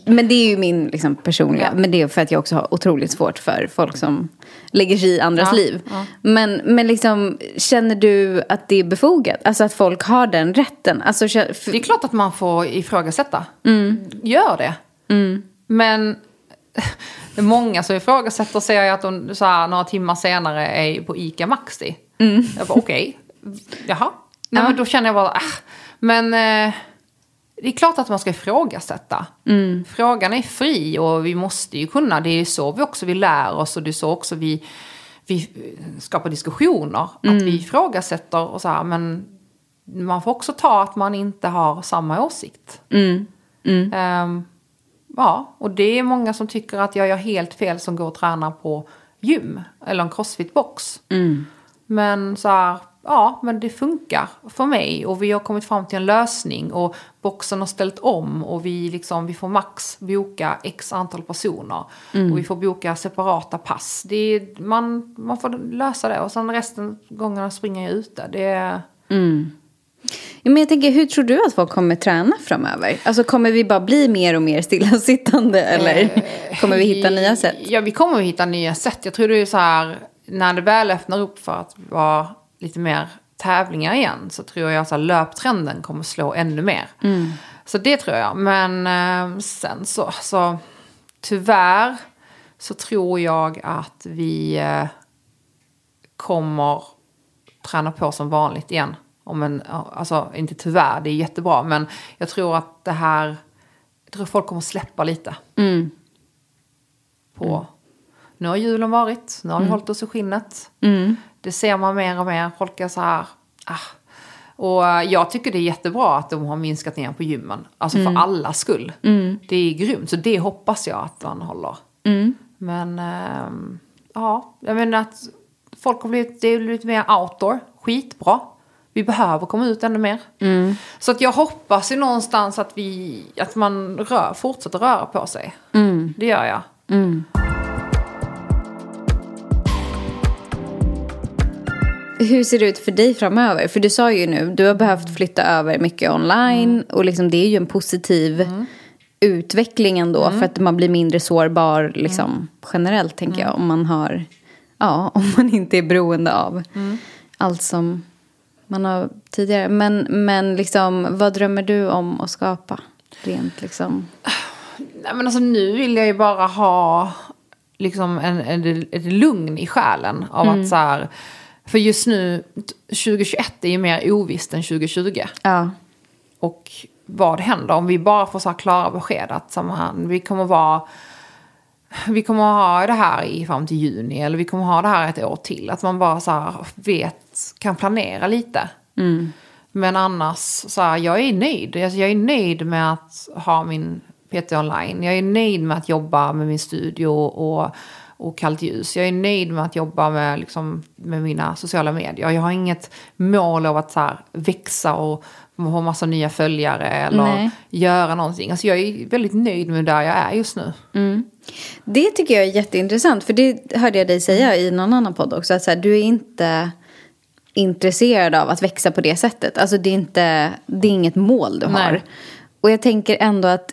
men det är ju min liksom, personliga, Ja. men det är för att jag också har otroligt svårt för folk som lägger sig i andras Ja, liv. ja. Men, men liksom, känner du att det är befogat? Alltså att folk har den rätten? Alltså, för, Det är klart att man får ifrågasätta. Gör det. Men det är många som ifrågasätter jag att de så här, några timmar senare är på ICA Maxi. Jag bara okej, jaha. Nej, men då känner jag bara, äh. Men eh, det är klart att man ska ifrågasätta. Frågan är fri och vi måste ju kunna, det är så vi också vi lär oss och det är så också vi, vi skapar diskussioner. Att vi ifrågasätter och så här, men man får också ta att man inte har samma åsikt. Ehm, ja, och det är många som tycker att jag gör helt fel som går och tränar på gym eller en crossfit-box. Men så här, ja, men det funkar för mig och vi har kommit fram till en lösning och boxen har ställt om och vi, liksom, vi får max boka x antal personer och vi får boka separata pass. Det är, man, man får lösa det och sen resten gångerna springer jag ute. Det är, Ja, men jag tänker, hur tror du att folk kommer träna framöver? Alltså kommer vi bara bli mer och mer stillasittande eller kommer vi hitta nya sätt? Ja, vi kommer att hitta nya sätt. Jag tror det är så här, när det väl öppnar upp för att vara lite mer tävlingar igen så tror jag att löptrenden kommer slå ännu mer. Så det tror jag. Men eh, sen så, så tyvärr så tror jag att vi eh, kommer träna på som vanligt igen. Om en, alltså inte tyvärr, det är jättebra. Men jag tror att det här, jag tror folk kommer släppa lite. På, nu har julen varit, nu har vi hållit oss i skinnet. Det ser man mer och mer, folk är så här, ah. Och eh, jag tycker det är jättebra att de har minskat ner på gymmen. Alltså för allas skull. Det är grymt, så det hoppas jag att man håller. Men ehm, ja, jag menar att folk har blivit, det är blivit mer outdoor. Skitbra. Vi behöver komma ut ännu mer. Så att jag hoppas ju någonstans att, vi, att man rör, fortsätter röra på sig. Det gör jag. Hur ser det ut för dig framöver? För du sa ju nu, du har behövt flytta över mycket online och liksom det är ju en positiv utveckling ändå för att man blir mindre sårbar liksom, generellt tänker jag om man har, ja, om man inte är beroende av allt som man har tidigare. Men, men liksom, vad drömmer du om att skapa? Rent liksom. Nej, men alltså, nu vill jag ju bara ha liksom en, en, ett lugn i själen. Av att så här, för just nu, t- 2021 är ju mer ovisst än 2020. Ja. Och vad händer om vi bara får så här klara besked att sammanhang, vi kommer vara vi kommer ha det här i fram till juni eller vi kommer ha det här ett år till. Att man bara så här vet, kan planera lite. Men annars, så här, jag är nöjd. Alltså, Jag är nöjd med att ha min PT online. Jag är nöjd med att jobba med min studio och, och kallt ljus. Jag är nöjd med att jobba med, liksom, med mina sociala medier. Jag har inget mål av att så här, växa och få massa nya följare eller Nej. göra någonting. Alltså, jag är väldigt nöjd med där jag är just nu. Det tycker jag är jätteintressant. För det hörde jag dig säga i någon annan podd också. Att så här, du är inte intresserad av att växa på det sättet. Alltså det är, inte, det är inget mål du har. Nej. Och jag tänker ändå att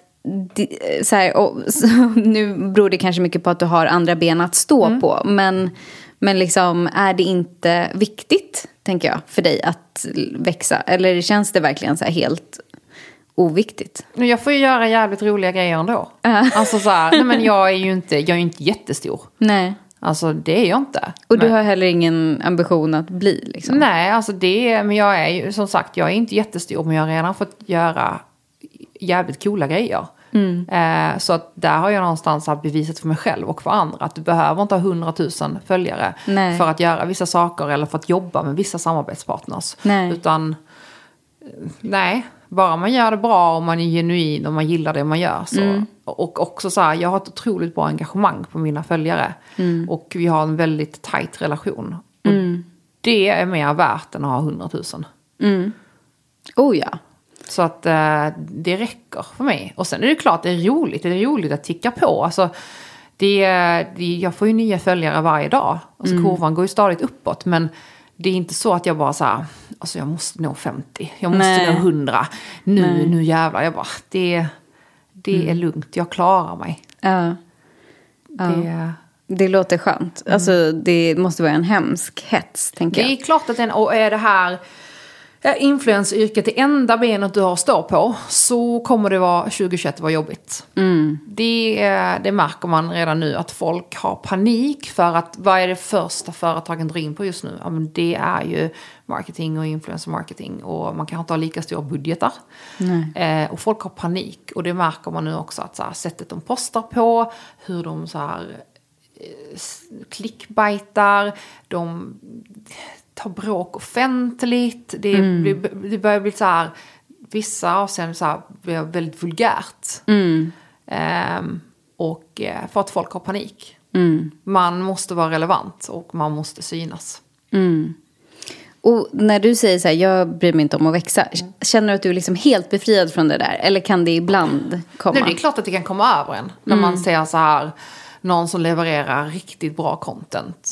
så här, och, så, nu beror det kanske mycket på att du har andra ben att stå på. Men, men liksom, är det inte viktigt, tänker jag, för dig att växa? Eller känns det verkligen så här helt oviktigt? Jag får ju göra jävligt roliga grejer ändå. Alltså så här, nej men jag är ju inte, jag är inte jättestor. Nej. Alltså det är jag inte. Och du Men- har heller ingen ambition att bli liksom? Nej, alltså det men jag är ju som sagt, jag är inte jättestor men jag har redan fått göra jävligt coola grejer. Eh, så att där har jag någonstans bevisat för mig själv och för andra att du behöver inte ha 100 000 följare Nej. för att göra vissa saker eller för att jobba med vissa samarbetspartners. Nej. Utan eh, nej, bara man gör det bra och man är genuin och man gillar det man gör. Så. Och också så här, jag har ett otroligt bra engagemang på mina följare. Och vi har en väldigt tajt relation. Och Det är mer värt än att ha 100 000. Oh ja. Så att eh, det räcker för mig. Och sen är det klart, det är roligt. Det är roligt att ticka på. Alltså, det, det, jag får ju nya följare varje dag. Alltså, Kurvan går ju stadigt uppåt. Men det är inte så att jag bara så här, alltså jag måste nå 50. Jag måste Nej. nå 100. Nu, nu jävlar. Jag bara, det, det Mm. är lugnt. Jag klarar mig. ja. Det, Det låter skönt. Alltså det måste vara en hemsk hets, tänker Det är jag. klart att den, och är det här är influenceryrket det enda benet du har att stå på så kommer det vara 2021 vara jobbigt. Det, eh, det märker man redan nu att folk har panik för att vad är det första företagen drar in på just nu? Ja, men det är ju marketing och influencer marketing och man kan inte ha lika stora budgetar. Eh, och folk har panik och det märker man nu också att så här, sättet de postar på, hur de så här klickbaitar, de tar bråk offentligt. Det, blir, det börjar bli så här, vissa avseenden så här, väldigt vulgärt. Ehm, och eh, för att folk har panik. Man måste vara relevant och man måste synas. Och när du säger så här, jag bryr mig inte om att växa. Känner du att du är liksom helt befriad från det där? Eller kan det ibland komma? Nej, det är klart att det kan komma över en. När man ser så här, någon som levererar riktigt bra content.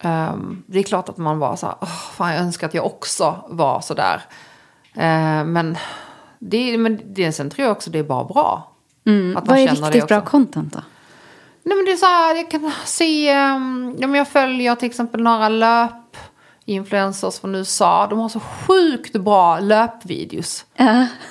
Ehm, det är klart att man var så här, "Åh, fan jag önskar att jag också var så där. Ehm, men, det, men det, sen tror jag också det är bara bra. Att man Mm. Vad är riktigt bra content då? Nej men det är så här, jag kan se, um, jag följer till exempel några löp-influencers från USA. De har så sjukt bra löpvideos.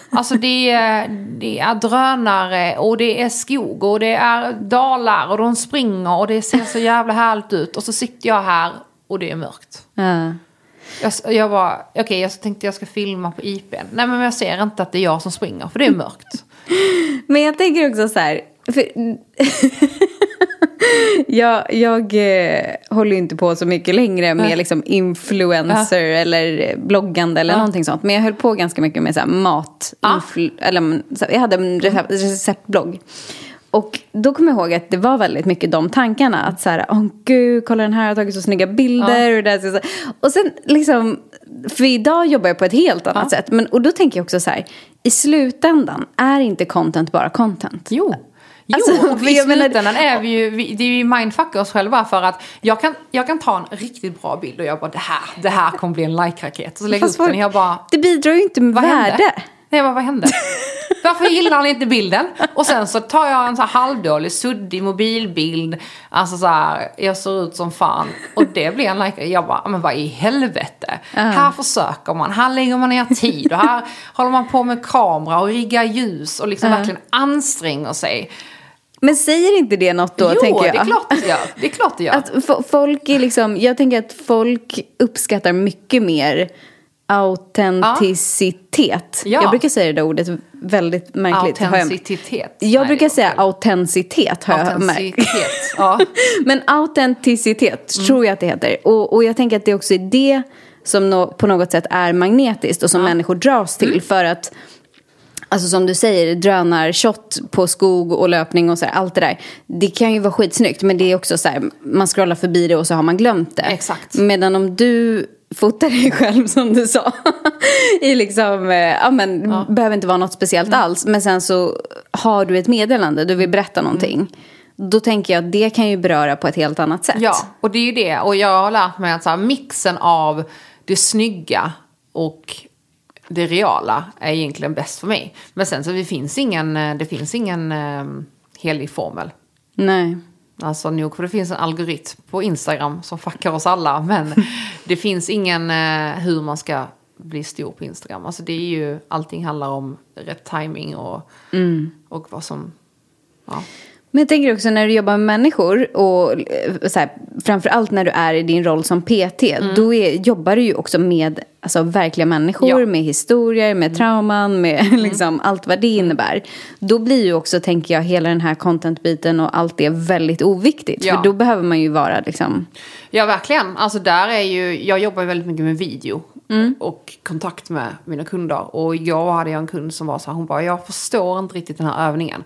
Alltså det är, det är drönare och det är skog och det är dalar och de springer och det ser så jävla härligt ut. Och så sitter jag här och det är mörkt. Ja. Jag, jag var, okej jag tänkte jag ska filma på IPn. Nej men jag ser inte att det är jag som springer för det är mörkt. Men jag tänker också så här. För jag jag eh, håller inte på så mycket längre med liksom influencer eller bloggande eller någonting sånt. Men jag höll på ganska mycket med så här mat. influ- eller, mm, så här, jag hade en recept, receptblogg. Och då kommer jag ihåg att det var väldigt mycket de tankarna. Att så här, åh gud, kolla den här har tagit så snygga bilder. Och, det här, så, och sen liksom, för idag jobbar jag på ett helt annat sätt. Men, och då tänker jag också så här, i slutändan är inte content bara content. Jo. Jo, Alltså, och i slutändan är vi ju, vi, det är ju mindfucka oss själva för att jag kan, jag kan ta en riktigt bra bild och jag bara det här, det här kommer bli en like-raket. Så lägger jag upp den och jag bara, Det bidrar ju inte med vad värde. hände? Nej, bara, vad hände? Varför gillar han inte bilden? Och sen så tar jag en så halvdålig, suddig mobilbild. Alltså så här, jag ser ut som fan. Och det blir en like. Jag bara, men vad i helvete? Här försöker man, här lägger man ner tid. Och här håller man på med kamera och riggar ljus. Och liksom verkligen anstränger sig. Men säger inte det något då, jo, tänker jag? det är klart gör. Det är klart gör. Att fo- folk är liksom, jag tänker att folk uppskattar mycket mer autenticitet. Ja. Jag brukar säga det där ordet väldigt märkligt. jag- Autenticitet. Jag Nej, brukar säga autenticitet har jag märkt. Ja. Men autenticitet Mm. tror jag att det heter. Och, och jag tänker att det också är det som nå- på något sätt är magnetiskt och som människor dras till. Mm. För att, alltså som du säger, drönarshot på skog och löpning och så här, allt det där. Det kan ju vara skitsnyggt men det är också så här, man scrollar förbi det och så har man glömt det. Exakt. Medan om du fotar dig själv som du sa. I liksom, eh, ja men, behöver inte vara något speciellt Mm. alls. Men sen så har du ett meddelande, du vill berätta någonting. Då tänker jag att det kan ju beröra på ett helt annat sätt. Ja, och det är ju det. Och jag har lärt mig att så här, mixen av det snygga och det reala är egentligen bäst för mig. Men sen så det finns ingen, eh, det finns ingen helig formel. Nej. Alltså nog för det finns en algoritm på Instagram som fuckar oss alla. Men det finns ingen eh, hur man ska bli stor på Instagram. Alltså det är ju, allting handlar om rätt timing och, och vad som, ja. Men jag tänker också när du jobbar med människor och eh, så här, framförallt när du är i din roll som PT, då är, jobbar du ju också med alltså, verkliga människor, Mm. Ja. Mm. med historier, med trauman, med liksom, allt vad det innebär. Då blir ju också, tänker jag, hela den här content-biten och allt det väldigt oviktigt. Ja. För då behöver man ju vara liksom... Ja, verkligen. Alltså där är ju, jag jobbar ju väldigt mycket med video. Och kontakt med mina kunder. Och jag hade en kund som var så här, hon bara, jag förstår inte riktigt den här övningen.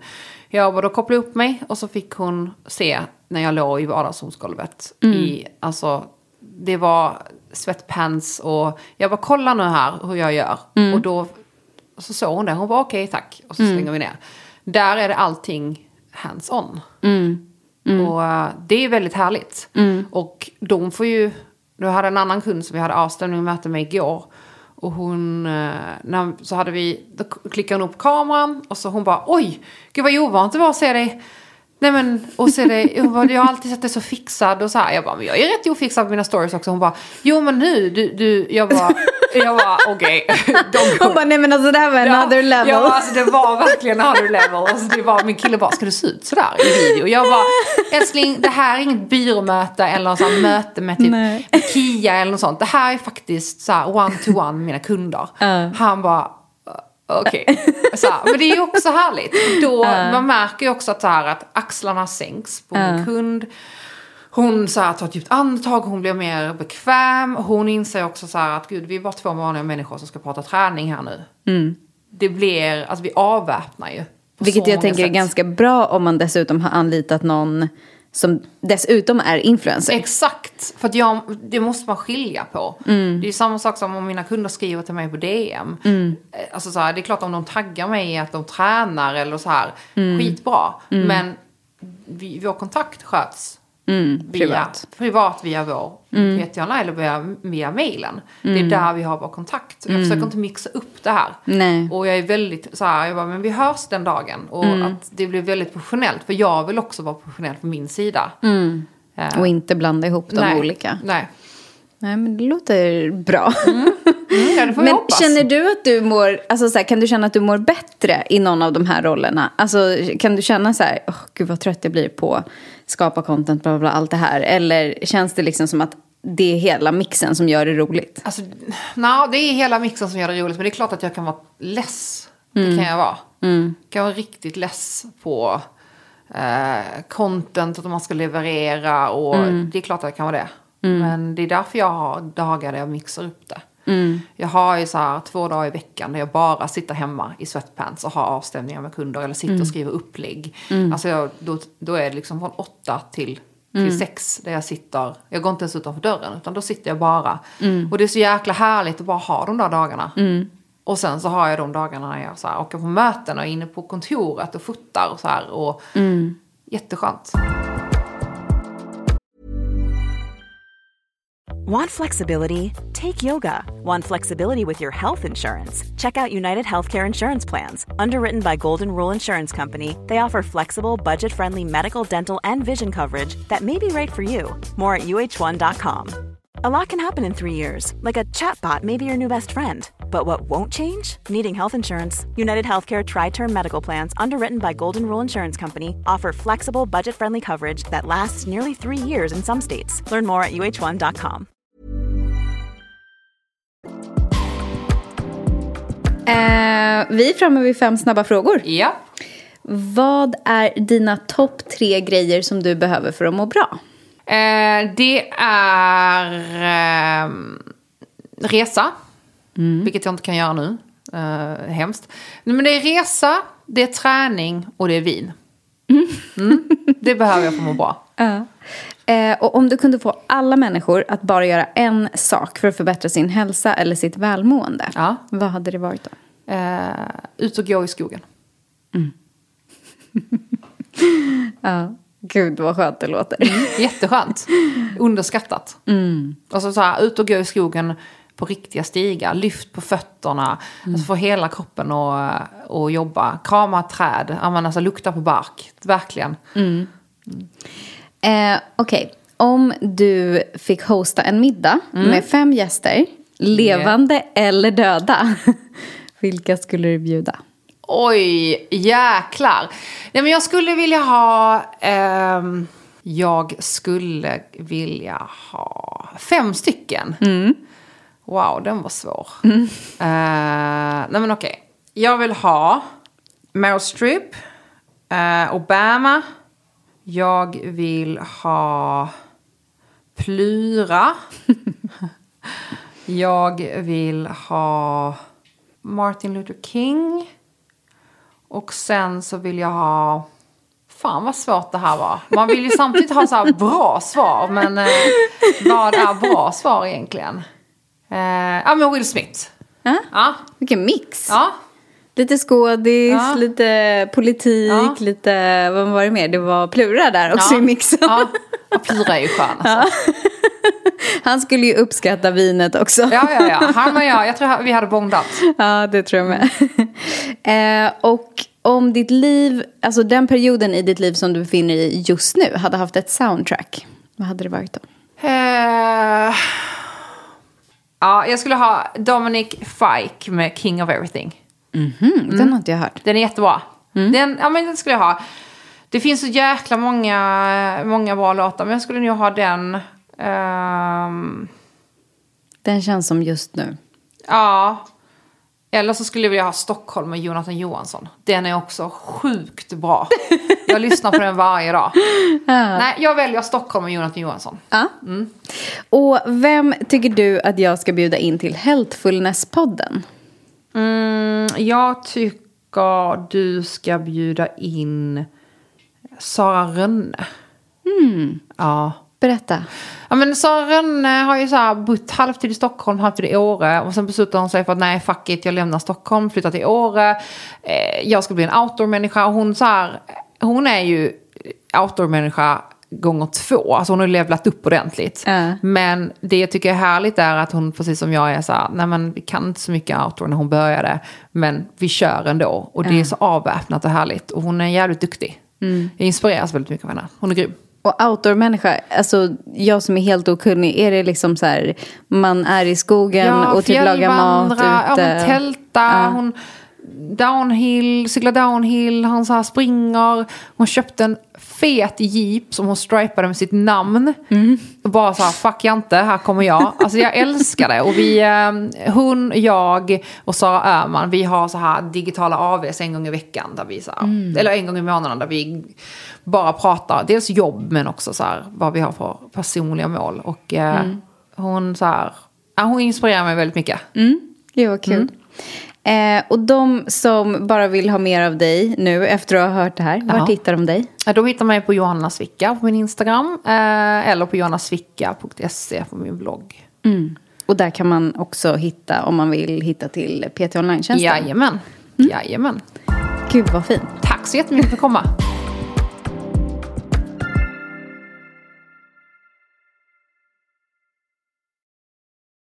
Jag bara, då kopplade upp mig och så fick hon se när jag låg i vardagsrumsgolvet. I, alltså, det var sweatpants och jag bara, kolla nu här hur jag gör. Och då så såg hon det, hon bara, okej tack. Och så slänger vi ner. Där är det allting hands-on. Och eh, det är väldigt härligt. Och de får ju... Du hade en annan kund som vi hade avstämning och möte med igår. Och hon... Eh, när, så hade vi... Då klickade hon upp kameran och så hon bara oj, gud vad ovant det var att se dig. Nej men, och se dig, hon bara, jag har alltid sett dig så fixad och så här. Jag bara, men jag är rätt ofixad på mina stories också. Hon bara, jo men nu, du, du, jag bara, jag bara, okej. De- Hon bara, nej men alltså det här var another level. Ja, alltså det var verkligen another level. Alltså, det var, min kille bara, ska du se ut sådär i video? Jag bara, älskling, det här är inget byråmöte eller något möte med typ Nej. Kia eller något sånt. Det här är faktiskt så här one to one med mina kunder. Han bara, "Uh, okej. Så här, Men det är ju också härligt. Då, Man märker ju också att, så här, att axlarna sänks på min kund. Hon så här, tar ett djupt andetag, hon blir mer bekväm. Hon inser också så här att gud, vi är bara två vanliga människor som ska prata träning här nu. Det blir, alltså vi avväpnar ju. Vilket jag tänker är sätt. ganska bra om man dessutom har anlitat någon som dessutom är influencer. Exakt, för att jag, det måste man skilja på. Det är samma sak som om mina kunder skriver till mig på DM. Eh, Alltså så här, det är klart om de taggar mig i att de tränar eller så här, skitbra. Men vi, vår kontakt sköts via, privat. privat via vår PT online eller via, via mailen. Det är där vi har vår kontakt. Jag försöker inte mixa upp det här. Nej. Och jag är väldigt så här, jag bara, men vi hörs den dagen. Och att det blir väldigt professionellt. För jag vill också vara professionell på min sida. Eh, Och inte blanda ihop de nej, olika. Nej. Nej, men det låter bra. Mm, ja, det får Men hoppas. känner du att du mår, alltså så här, kan du känna att du mår bättre i någon av de här rollerna? Alltså kan du känna så här, åh gud vad trött jag blir på skapa content, bla bla bla, allt det här. Eller känns det liksom som att det är hela mixen som gör det roligt? Alltså, nej, det är hela mixen som gör det roligt. Men det är klart att jag kan vara less. Det kan jag vara. Jag kan vara riktigt less på eh, content att man ska leverera. Och det är klart att jag kan vara det. Men det är därför jag har dagar där jag mixar upp det. Jag har ju så här två dagar i veckan där jag bara sitter hemma i sweatpants och har avstämningar med kunder. Eller sitter och skriver upplägg. Alltså jag, då, då är det liksom från åtta till till sex där jag sitter. Jag går inte ens utanför dörren utan då sitter jag bara. Och det är så jäkla härligt att bara ha de där dagarna. Och sen så har jag de dagarna när jag så här, åker på möten och är inne på kontoret och fotar och så här. Och Jätteskönt. Want flexibility? Take yoga. Want flexibility with your health insurance? Check out United Healthcare Insurance Plans. Underwritten by Golden Rule Insurance Company, they offer flexible, budget friendly medical, dental, and vision coverage that may be right for you. More at uh1.com. A lot can happen in three years, like a chatbot may be your new best friend. But what won't change? Needing health insurance. United Healthcare Tri Term Medical Plans, underwritten by Golden Rule Insurance Company, offer flexible, budget friendly coverage that lasts nearly three years in some states. Learn more at uh1.com. Eh, vi är framme vid fem snabba frågor. Ja. Vad är dina topp tre grejer som du behöver för att må bra? Eh, det är eh, resa. Vilket jag inte kan göra nu. Eh, hemskt. Men det är resa, det är träning och det är vin. Mm. Det behöver jag för att må bra. Eh, och om du kunde få alla människor att bara göra en sak för att förbättra sin hälsa eller sitt välmående, Ja. vad hade det varit då? Eh, ut och gå i skogen. Ja. Gud vad skönt det låter. Jätteskönt. Underskattat. Alltså så här, ut och gå i skogen på riktiga stigar. Lyft på fötterna. Alltså få hela kroppen att och jobba. Krama träd. Alltså, lukta på bark. Verkligen. Eh, Okej, om du fick hosta en middag med fem gäster, levande eller döda, vilka skulle du bjuda? Oj, jäklar. Nej, men jag skulle vilja ha... ehm, jag skulle vilja ha fem stycken. Wow, den var svår. Eh, nej men okej. Jag vill ha Meryl Streep, eh, Obama. Jag vill ha Plura. jag vill ha Martin Luther King. Och sen så vill jag ha... Fan vad svårt det här var. Man vill ju samtidigt ha så här bra svar. Men eh, vad är bra svar egentligen? Eh, ja men Will Smith. Ja. Ja. Vilken mix. Ja. Lite skådis, Ja. lite politik, Ja. lite, vad var det mer? Det var Plura där också ja. i mixen. Ja. ja, Plura är ju skön alltså. Han skulle ju uppskatta vinet också. Ja, ja, ja. Han och jag, jag tror vi hade bondat. Ja, det tror jag med. eh, och om ditt liv, alltså den perioden i ditt liv som du befinner dig i just nu hade haft ett soundtrack, vad hade det varit då? Eh, ja, jag skulle ha Dominic Fike med King of Everything. Mm, Den har inte jag hört. Den är jättebra. Den, ja, men den skulle jag ha. Det finns så jäkla många, många bra låtar, men jag skulle nog ha den. Ehm, Den känns som just nu. ja. Eller så skulle jag vilja ha Stockholm med Jonathan Johansson. Den är också sjukt bra. Jag lyssnar på den varje dag. Nej, jag väljer Stockholm med Jonathan Johansson. Ja. Och vem tycker du att jag ska bjuda in till Healthfulness-podden? Mm, jag tycker du ska bjuda in Sara Rönne. Ja. Berätta. Ja men Sara Rönne har ju så här bott halvtid i Stockholm, halvtid i Åre. Och sen beslutade hon sig för att nej fuck it, jag lämnar Stockholm, flyttar till Åre. Eh, jag ska bli en outdoor-människa. Hon, så här, hon är ju outdoor-människa gånger två. Alltså hon har levlat upp ordentligt. Ja. Men det jag tycker är härligt är att hon, precis som jag är så här, nej men vi kan inte så mycket outdoor när hon började. Men vi kör ändå. Och det är så avväpnat och härligt. Och hon är jävligt duktig. Jag inspireras väldigt mycket av henne. Hon är grym. Och outdoor-människa, alltså jag som är helt okunnig, är det liksom så här, man är i skogen och typ lagar mat ute? Ja, hon tältar, hon downhill, cyklar downhill, hon så här springer. Hon köpte en fet jeep som hon stripade med sitt namn. Mm. Och bara så här, fuck Jante, här kommer jag. Alltså jag älskar det. Och vi, eh, hon, jag och Sara Öhman, vi har så här digitala AVs en gång i veckan. Där vi så här, Mm. Eller en gång i månaden där vi bara pratar, dels jobb men också så här, vad vi har för personliga mål. Och eh, Mm. hon så här, hon inspirerar mig väldigt mycket. Gud vad kul. Eh, och de som bara vill ha mer av dig nu efter att ha hört det här, var Ja. hittar de dig? Ja, De hittar mig på Johanna Svicka på min Instagram. Eh, eller på johannasvicka.se på min blogg. Och där kan man också hitta, om man vill hitta till PT Online-tjänsten. Jajamän. Jajamän. Gud vad fint. Tack så jättemycket för att komma.